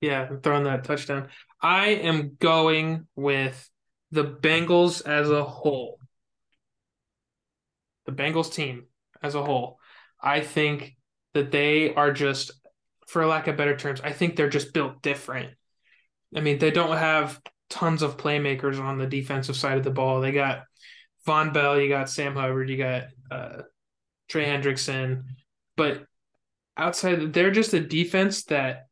Yeah, throwing that touchdown. I am going with the Bengals as a whole the Bengals team as a whole, I think that they are just, for lack of better terms, I think they're just built different. I mean, they don't have tons of playmakers on the defensive side of the ball. They got Vonn Bell, you got Sam Hubbard, you got uh, Trey Hendrickson, but outside, they're just a defense that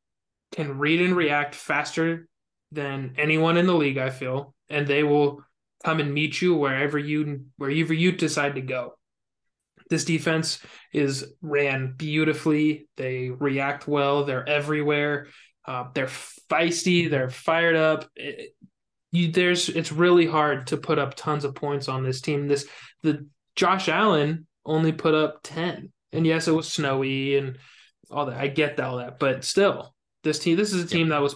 can read and react faster than anyone in the league. I feel, and they will come and meet you wherever you wherever you decide to go This defense is ran beautifully. They react well. They're everywhere. Uh, they're feisty. They're fired up. It, you, there's it's really hard to put up tons of points on this team. This the Josh Allen only put up ten, and yes, it was snowy and all that. I get all that, but still, this team. This is a team that was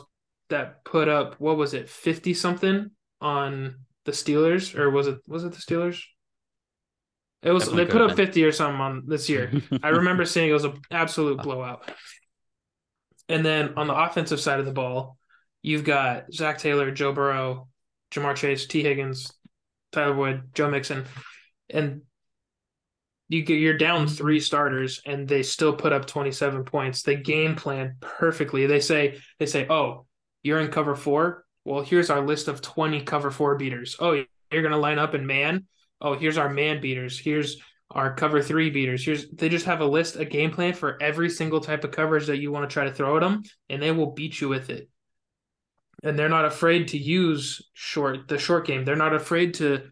that put up what was it, fifty something on the Steelers, or was it was it the Steelers? It was Definitely they put up fifty or something on this year. I remember seeing it was an absolute blowout. And then on the offensive side of the ball, you've got Zac Taylor, Joe Burrow, Ja'Marr Chase, Tee Higgins, Tyler Wood, Joe Mixon, and you get you're down three starters and they still put up 27 points. They game plan perfectly. They say they say, "Oh, you're in cover 4. Well, here's our list of 20 cover 4 beaters. Oh, you're going to line up in man. Oh, here's our man beaters. Here's our cover 3 beaters. Here's they just have a list, a game plan for every single type of coverage that you want to try to throw at them and they will beat you with it. And they're not afraid to use short the short game. They're not afraid to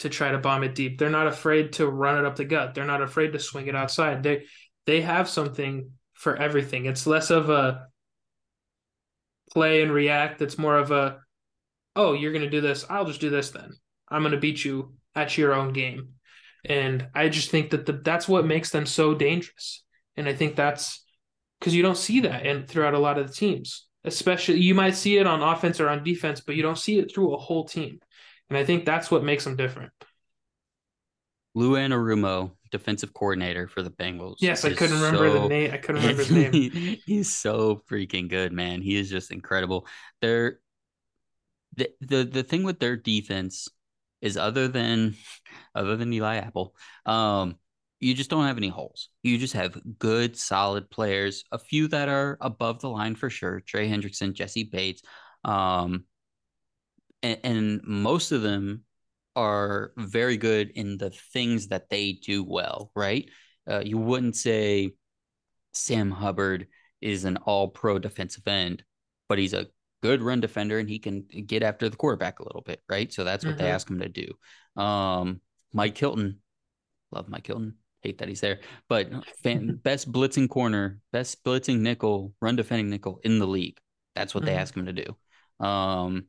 to try to bomb it deep. They're not afraid to run it up the gut. They're not afraid to swing it outside. They they have something for everything. It's less of a play and react. It's more of a oh, you're going to do this. I'll just do this then. I'm going to beat you at your own game. And I just think that the, that's what makes them so dangerous. And I think that's because you don't see that and throughout a lot of the teams. Especially you might see it on offense or on defense, but you don't see it through a whole team. And I think that's what makes them different. Lou Anarumo, defensive coordinator for the Bengals. Yes, I couldn't remember so, the name. I couldn't remember his name. he's so freaking good, man. He is just incredible. They're the, the the thing with their defense is other than other than Eli Apple, um, you just don't have any holes. You just have good, solid players. A few that are above the line for sure. Trey Hendrickson, Jessie Bates, um, and, and most of them are very good in the things that they do well, right? Uh, you wouldn't say Sam Hubbard is an all pro defensive end, but he's a good run defender and he can get after the quarterback a little bit, right? So that's what mm-hmm. they ask him to do. Um, Mike Hilton, love Mike Hilton. Hate that he's there, but fan, best blitzing corner, best blitzing nickel, run defending nickel in the league. That's what mm-hmm. they ask him to do. Um,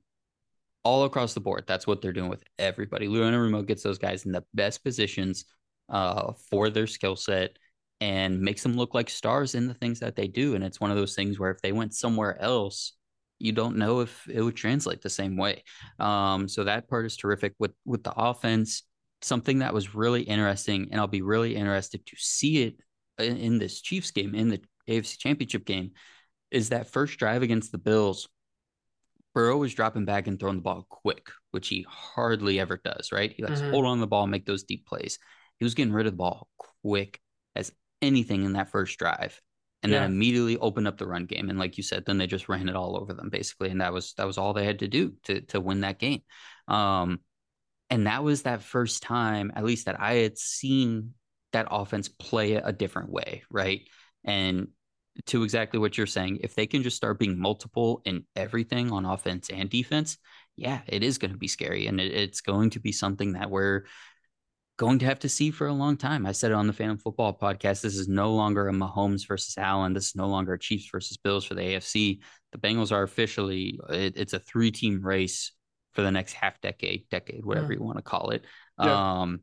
all across the board. That's what they're doing with everybody. Lou Anarumo gets those guys in the best positions uh, for their skill set and makes them look like stars in the things that they do. And it's one of those things where if they went somewhere else, you don't know if it would translate the same way. Um, so that part is terrific with with the offense. Something that was really interesting, and I'll be really interested to see it in, in this Chiefs game in the AFC Championship game, is that first drive against the Bills Burrow was dropping back and throwing the ball quick, which he hardly ever does, right? He likes mm-hmm. hold on the ball, make those deep plays. He was getting rid of the ball quick as anything in that first drive. And yeah. then immediately opened up the run game. And like you said, then they just ran it all over them basically. And that was that was all they had to do to to win that game. Um, and that was that first time, at least that I had seen that offense play it a different way, right? And to exactly what you're saying, if they can just start being multiple in everything on offense and defense, yeah, it is going to be scary. And it, it's going to be something that we're going to have to see for a long time. I said it on the Phantom Football podcast. This is no longer a Mahomes versus Allen. This is no longer a Chiefs versus Bills for the AFC. The Bengals are officially, it, it's a three team race for the next half decade, decade, whatever yeah. you want to call it. Yeah. Um,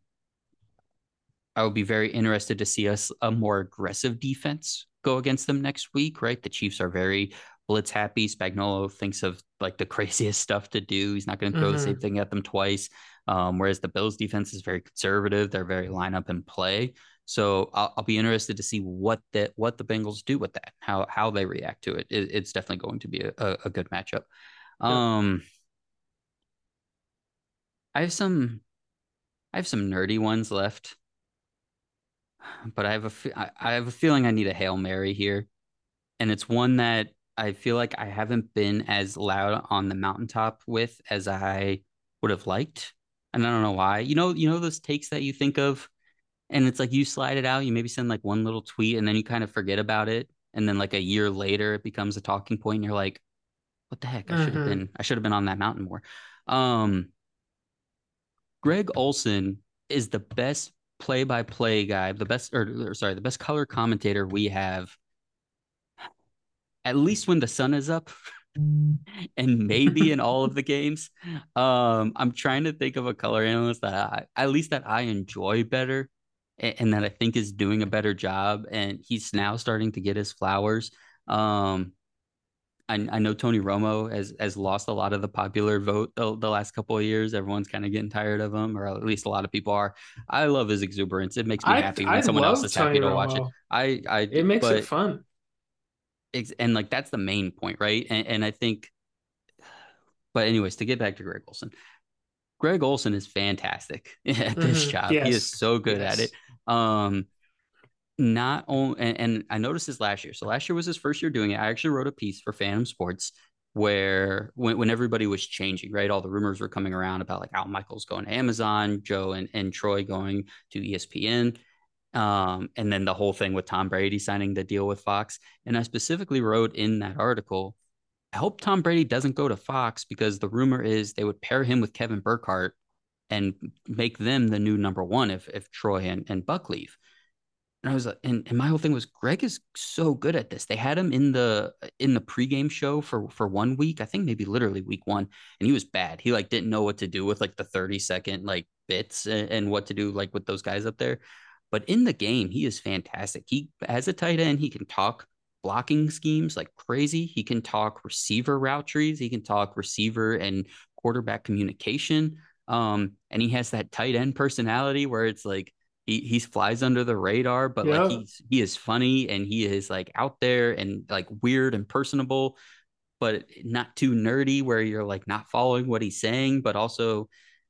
I would be very interested to see us a more aggressive defense go against them next week, right? The Chiefs are very blitz happy. Spagnuolo thinks of like the craziest stuff to do. He's not going to throw mm-hmm. the same thing at them twice. Um, whereas the Bills defense is very conservative. They're very line up and play. So I'll, I'll, be interested to see what the what the Bengals do with that, how how they react to it. it it's definitely going to be a, a, a good matchup. Um, I have some I have some nerdy ones left but I have a I have a feeling I need a hail mary here, and it's one that I feel like I haven't been as loud on the mountaintop with as I would have liked, and I don't know why. You know, you know those takes that you think of, and it's like you slide it out. You maybe send like one little tweet, and then you kind of forget about it, and then like a year later, it becomes a talking point, and you're like, "What the heck? I should have mm-hmm. been I should have been on that mountain more." Um, Greg Olsen is the best play by play guy, the best or, or sorry, the best color commentator we have at least when the sun is up and maybe in all of the games. Um, I'm trying to think of a color analyst that I, at least that I enjoy better and, and, that I think is doing a better job. And he's now starting to get his flowers. Um, I, I know Tony Romo has has lost a lot of the popular vote the, the last couple of years. Everyone's kind of getting tired of him, or at least a lot of people are. I love his exuberance. It makes me I, happy when I someone else is Tony happy to Romo. watch it. I, I it makes but, it fun and like that's the main point, right? And, and I think, but anyways, to get back to Greg Olsen, Greg Olsen is fantastic at this mm-hmm. job. Yes. He is so good yes. at it. Um, not only, and, and, I noticed this last year. So last year was his first year doing it. I actually wrote a piece for Phantom Sports where when, when everybody was changing, right? All the rumors were coming around about like Al Michaels going to Amazon, Joe and, and Troy going to ESPN. Um, and then the whole thing with Tom Brady signing the deal with Fox. And I specifically wrote in that article, I hope Tom Brady doesn't go to Fox because the rumor is they would pair him with Kevin Burkhardt and make them the new number one if if Troy and, and Buck leave. And I was and, and my whole thing was Greg is so good at this. They had him in the in the pregame show for for one week, I think maybe literally week one, and he was bad. He like didn't know what to do with like the 30 second like bits and, and what to do like with those guys up there. But in the game, he is fantastic. He as a tight end, he can talk blocking schemes like crazy. He can talk receiver route trees. He can talk receiver and quarterback communication. Um, and he has that tight end personality where it's like he he flies under the radar, but like he's he is funny and he is like out there and like weird and personable, but not too nerdy where you're like not following what he's saying, but also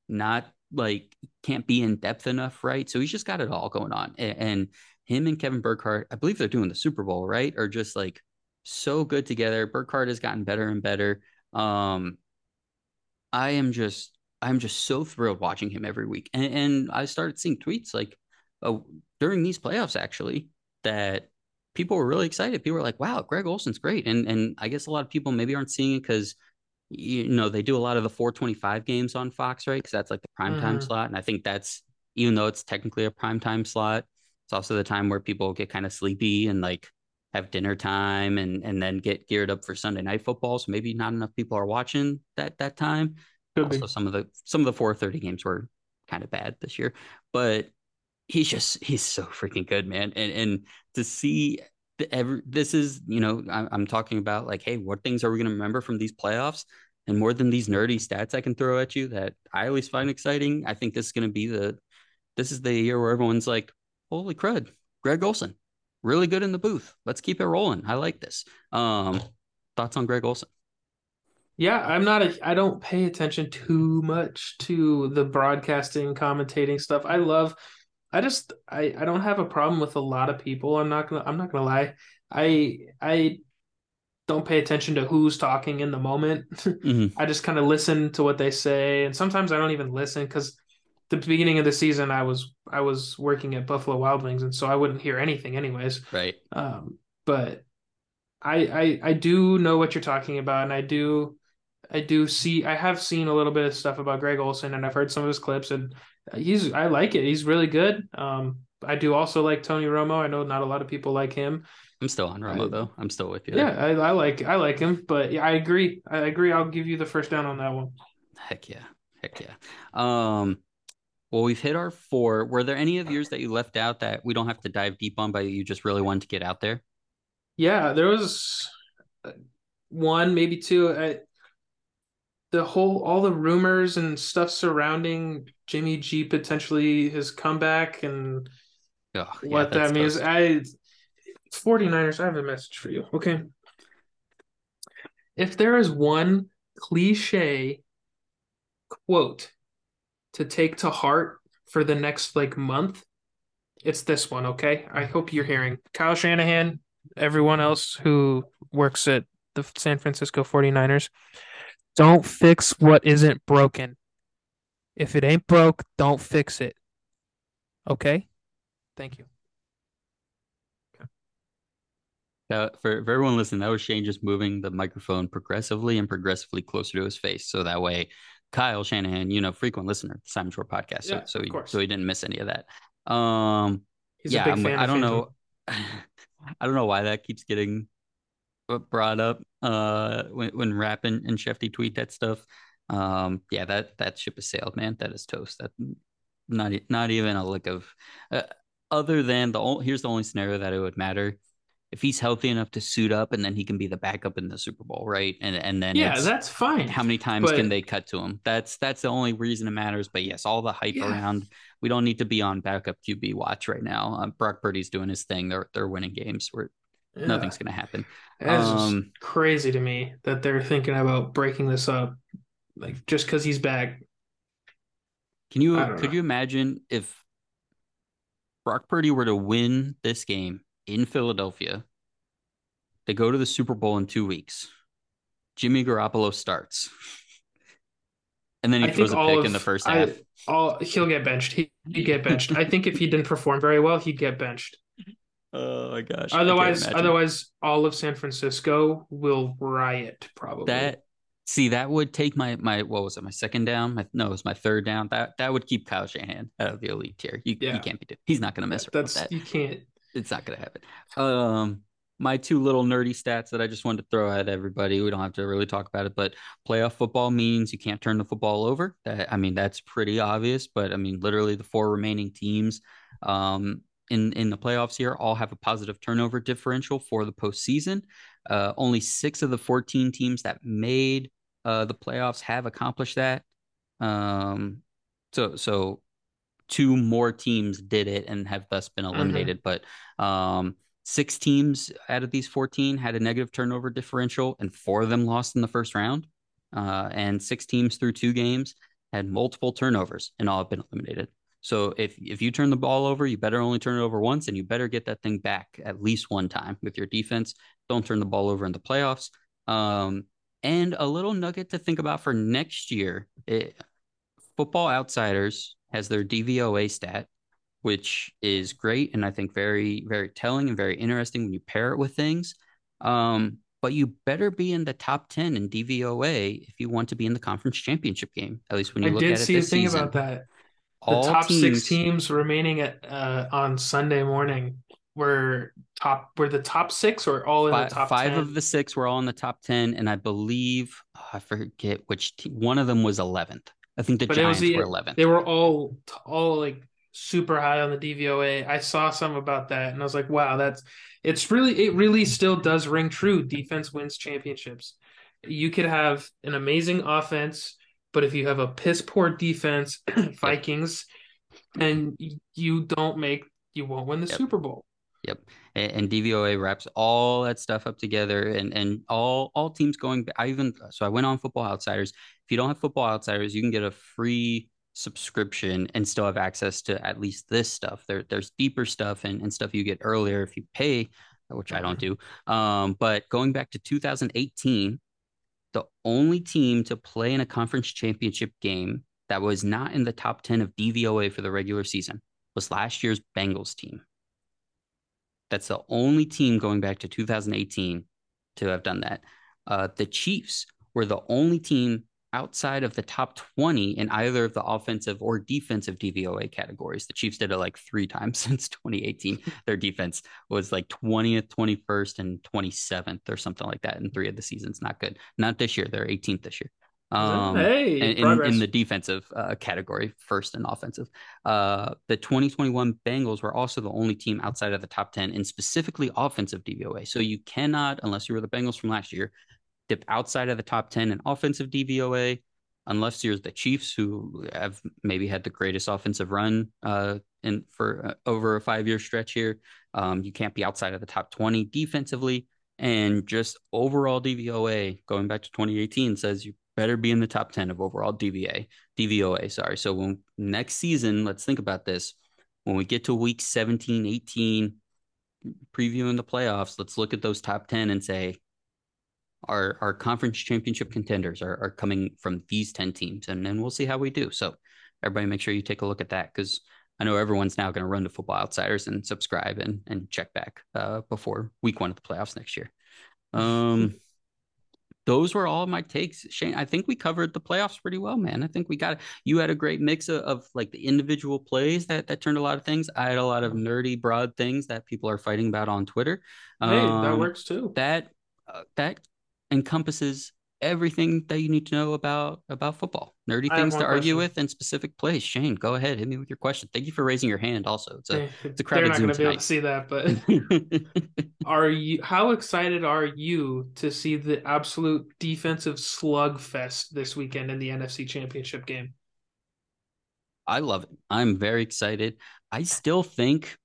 not like can't be in depth enough, right? So he's just got it all going on. And, and him and Kevin Burkhardt, I believe they're doing the Super Bowl, right? Are just like so good together. Burkhardt has gotten better and better. Um, I am just I'm just so thrilled watching him every week. And, and I started seeing tweets like uh, during these playoffs actually that people were really excited. People were like, "Wow, Greg Olsen's great." And and I guess a lot of people maybe aren't seeing it because you know they do a lot of the 425 games on Fox, right? Because that's like the prime time mm-hmm. slot, and I think that's even though it's technically a prime time slot, it's also the time where people get kind of sleepy and like have dinner time and and then get geared up for Sunday night football. So maybe not enough people are watching that that time. Could also, be. some of the some of the 430 games were kind of bad this year, but he's just he's so freaking good, man. And and to see every this is you know I'm talking about like hey what things are we going to remember from these playoffs? And more than these nerdy stats I can throw at you that I always find exciting I think this is going to be the this is the year where everyone's like holy crud Greg Olsen. Really good in the booth. Let's keep it rolling. I like this. Um thoughts on Greg Olsen? Yeah, I'm not a I don't pay attention too much to the broadcasting commentating stuff. I love I just I I don't have a problem with a lot of people. I'm not gonna I'm not gonna lie. I I don't pay attention to who's talking in the moment. Mm-hmm. I just kind of listen to what they say, and sometimes I don't even listen because the beginning of the season I was I was working at Buffalo Wild Wings, and so I wouldn't hear anything anyways. Right. Um, but I I I do know what you're talking about, and I do I do see I have seen a little bit of stuff about Greg Olsen and I've heard some of his clips, and he's I like it. He's really good. Um, I do also like Tony Romo. I know not a lot of people like him. I'm still on Romo though. I'm still with you. Yeah, I, I, like I like him, but yeah, I agree. I agree. I'll give you the first down on that one. Heck yeah, heck yeah. Um, well, we've hit our four. Were there any of yours that you left out that we don't have to dive deep on, but you just really wanted to get out there? Yeah, there was one, maybe two. I, the whole all the rumors and stuff surrounding Jimmy G potentially his comeback and oh, yeah, what that means. Tough. I 49ers, I have a message for you. Okay. If there is one cliche quote to take to heart for the next like month, it's this one, okay? I hope you're hearing. Kyle Shanahan, everyone else who works at the San Francisco 49ers don't fix what isn't broken. If it ain't broke, don't fix it. Okay? Thank you. Uh, for, for everyone listening, that was Shane just moving the microphone progressively and progressively closer to his face. So that way, Kyle Shanahan, you know, frequent listener, Simon Short podcast. So, yeah, so, he, so he didn't miss any of that. Um, He's yeah, I don't know. I don't know why that keeps getting brought up uh, when when Rapp and, and Schefty tweet that stuff. Um, yeah, that that ship has sailed, man. That is toast. That not not even a lick of. Uh, other than the here's the only scenario that it would matter if he's healthy enough to suit up and then he can be the backup in the Super Bowl, right? And and then yeah, that's fine. How many times but, can they cut to him? That's that's the only reason it matters. But yes, all the hype yeah. around. We don't need to be on backup QB watch right now. Um, Brock Purdy's doing his thing. They're they're winning games. Where yeah. nothing's going to happen. It's um, crazy to me that they're thinking about breaking this up, like just because he's back. Can you could know. you imagine if Brock Purdy were to win this game in Philadelphia. They go to the Super Bowl in two weeks. Jimmy Garoppolo starts. And then he I throws a pick of, in the first half. I, all, he'll get benched. He, would get benched. I think if he didn't perform very well, he'd get benched. Oh my gosh. Otherwise, otherwise, all of San Francisco will riot. Probably that. See, that would take my my what was it? My second down? My, no, it was my third down. That that would keep Kyle Shanahan out of the elite tier. You, yeah. you can't be doing. He's not going to mess that's, that. You can't it's not going to happen. Um, my two little nerdy stats that I just wanted to throw at everybody. We don't have to really talk about it, but playoff football means you can't turn the football over. That, I mean, that's pretty obvious, but I mean, literally the four remaining teams um, in in the playoffs here all have a positive turnover differential for the postseason. Uh, only six of the 14 teams that made uh, the playoffs have accomplished that. Um, so so two more teams did it and have thus been mm-hmm. eliminated. Mm-hmm. But um, six teams out of these 14 had a negative turnover differential, and four of them lost in the first round. Uh, and six teams through two games had multiple turnovers and all have been eliminated. So if if you turn the ball over, you better only turn it over once, and you better get that thing back at least one time with your defense. Don't turn the ball over in the playoffs. Um, and a little nugget to think about for next year: it, Football Outsiders has their DVOA stat, which is great and I think very, very telling and very interesting when you pair it with things. Um, but you better be in the top 10 in DVOA if you want to be in the conference championship game, at least when you I look at it. I did see a thing season. about that. The All top teams, six teams remaining at uh, on Sunday morning were top were the top six or all in five, the top five 10? of the six were all in the top 10 and i believe oh, i forget which team, one of them was 11th I think the but Giants the, were 11th. They were all all like super high on the DVOA. I saw some about that, and I was like, wow, that's it's really it really still does ring true. Defense wins championships. You could have an amazing offense, but if you have a piss poor defense, Vikings, and you don't make, you won't win the yep. Super Bowl. Yep. And, and, DVOA wraps all that stuff up together and and all all teams going I even so I went on Football Outsiders. If you don't have Football Outsiders, you can get a free subscription and still have access to at least this stuff. There there's deeper stuff and, and stuff you get earlier if you pay, which I don't do. Um, but going back to 2018, the only team to play in a conference championship game that was not in the top 10 of DVOA for the regular season was last year's Bengals team. That's the only team going back to 2018 to have done that. Uh, the Chiefs were the only team outside of the top 20 in either of the offensive or defensive DVOA categories. The Chiefs did it like three times since 2018. Their defense was like 20th, 21st, and 27th or something like that in three of the seasons. Not good. Not this year. They're 18th this year. Um, hey, in, in, the defensive uh, category, first and offensive. Uh, the 2021 Bengals were also the only team outside of the top 10 in specifically offensive DVOA. So you cannot, unless you were the Bengals from last year, dip outside of the top 10 in offensive DVOA, unless you're the Chiefs, who have maybe had the greatest offensive run uh, in for uh, over a five year stretch here. Um, you can't be outside of the top 20 defensively. And just overall DVOA, going back to 2018, says you better be in the top 10 of overall DVA, DVOA, sorry. So when next season, let's think about this. When we get to week 17, 18, previewing the playoffs, let's look at those top 10 and say, our, our conference championship contenders are, are coming from these 10 teams. And then we'll see how we do. So everybody make sure you take a look at that because I know everyone's now going to run to Football Outsiders and subscribe and, and check back uh, before week one of the playoffs next year. Um, those were all my takes. Shane, I think we covered the playoffs pretty well, man. I think we got you had a great mix of, of, like the individual plays that that turned a lot of things. I had a lot of nerdy, broad things that people are fighting about on Twitter. Hey, um, that works too. That uh, that encompasses everything that you need to know about about football. Nerdy things to argue with and specific plays. Shane, go ahead, hit me with your question. Thank you for raising your hand. Also, it's a it's a crowded They're not going to be able to see that, but are you? How excited are you to see the absolute defensive slugfest this weekend in the NFC Championship game? I love it. I'm very excited. I still think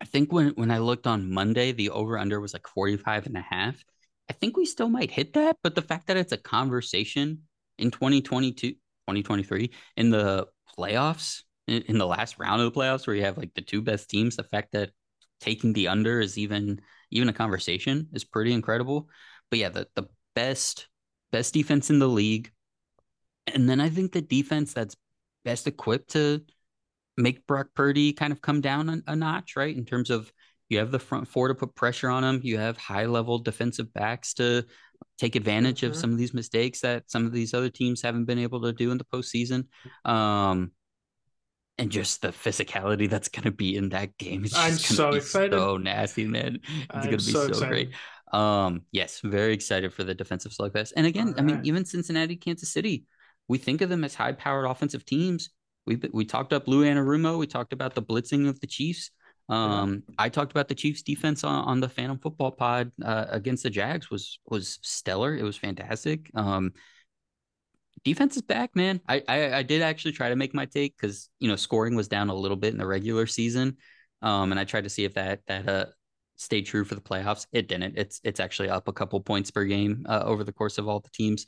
I think when when I looked on Monday, the over under was like 45 and a half. I think we still might hit that, but the fact that it's a conversation in 2022, 2023 in the playoffs, in, in the last round of the playoffs where you have like the two best teams, the fact that taking the under is even even a conversation is pretty incredible. But yeah, the the best best defense in the league. And then I think the defense that's best equipped to make Brock Purdy kind of come down a, a notch, right? In terms of you have the front four to put pressure on them. You have high level defensive backs to take advantage mm-hmm. of some of these mistakes that some of these other teams haven't been able to do in the postseason. Um, and just the physicality that's going to be in that game. It's I'm so excited. So nasty, man. It's going to be so, so great. Um, yes, very excited for the defensive slugfest. And again, All I mean, even Cincinnati, Kansas City, we think of them as high powered offensive teams. We we talked up Lou Anarumo. We talked about the blitzing of the Chiefs. Um, yeah. I talked about the Chiefs' defense on, on the Phantom Football Pod uh, against the Jags was was stellar. It was fantastic. Um, defense is back, man. I, I, I did actually try to make my take because you know scoring was down a little bit in the regular season, um, and I tried to see if that that uh stayed true for the playoffs. It didn't. It's it's actually up a couple points per game uh, over the course of all the teams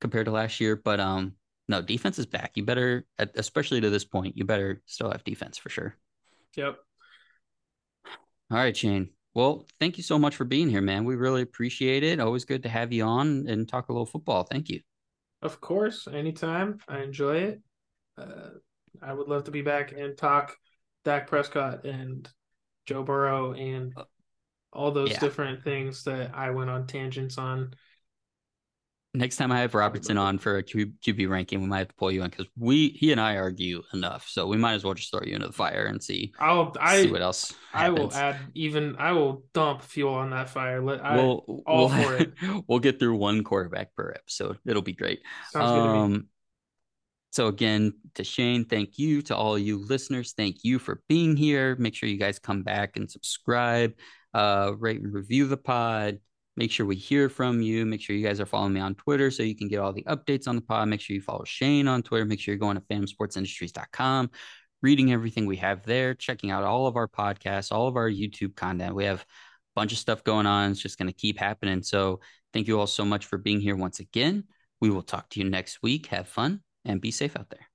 compared to last year. But um, no, defense is back. You better, especially to this point, you better still have defense for sure. Yep. All right, Shane. Well, thank you so much for being here, man. We really appreciate it. Always good to have you on and talk a little football. Thank you. Of course, anytime. I enjoy it. Uh, I would love to be back and talk Dak Prescott and Joe Burrow and uh, all those yeah. different things that I went on tangents on next time I have Robertson on for a Q, QB ranking, we might have to pull you in because we he and I argue enough, so we might as well just throw you into the fire and see. I'll I see what else. Happens. I will add even I will dump fuel on that fire. Let I we'll, all we'll, for it. we'll get through one quarterback per episode. It'll be great. Sounds um, good to me. Um, so again, to Shane, thank you. To all you listeners, thank you for being here. Make sure you guys come back and subscribe, uh, rate and review the pod Make sure we hear from you. Make sure you guys are following me on Twitter so you can get all the updates on the pod. Make sure you follow Shane on Twitter. Make sure you're going to phantomsportsindustries.com, reading everything we have there, checking out all of our podcasts, all of our YouTube content. We have a bunch of stuff going on. It's just going to keep happening. So thank you all so much for being here once again. We will talk to you next week. Have fun and be safe out there.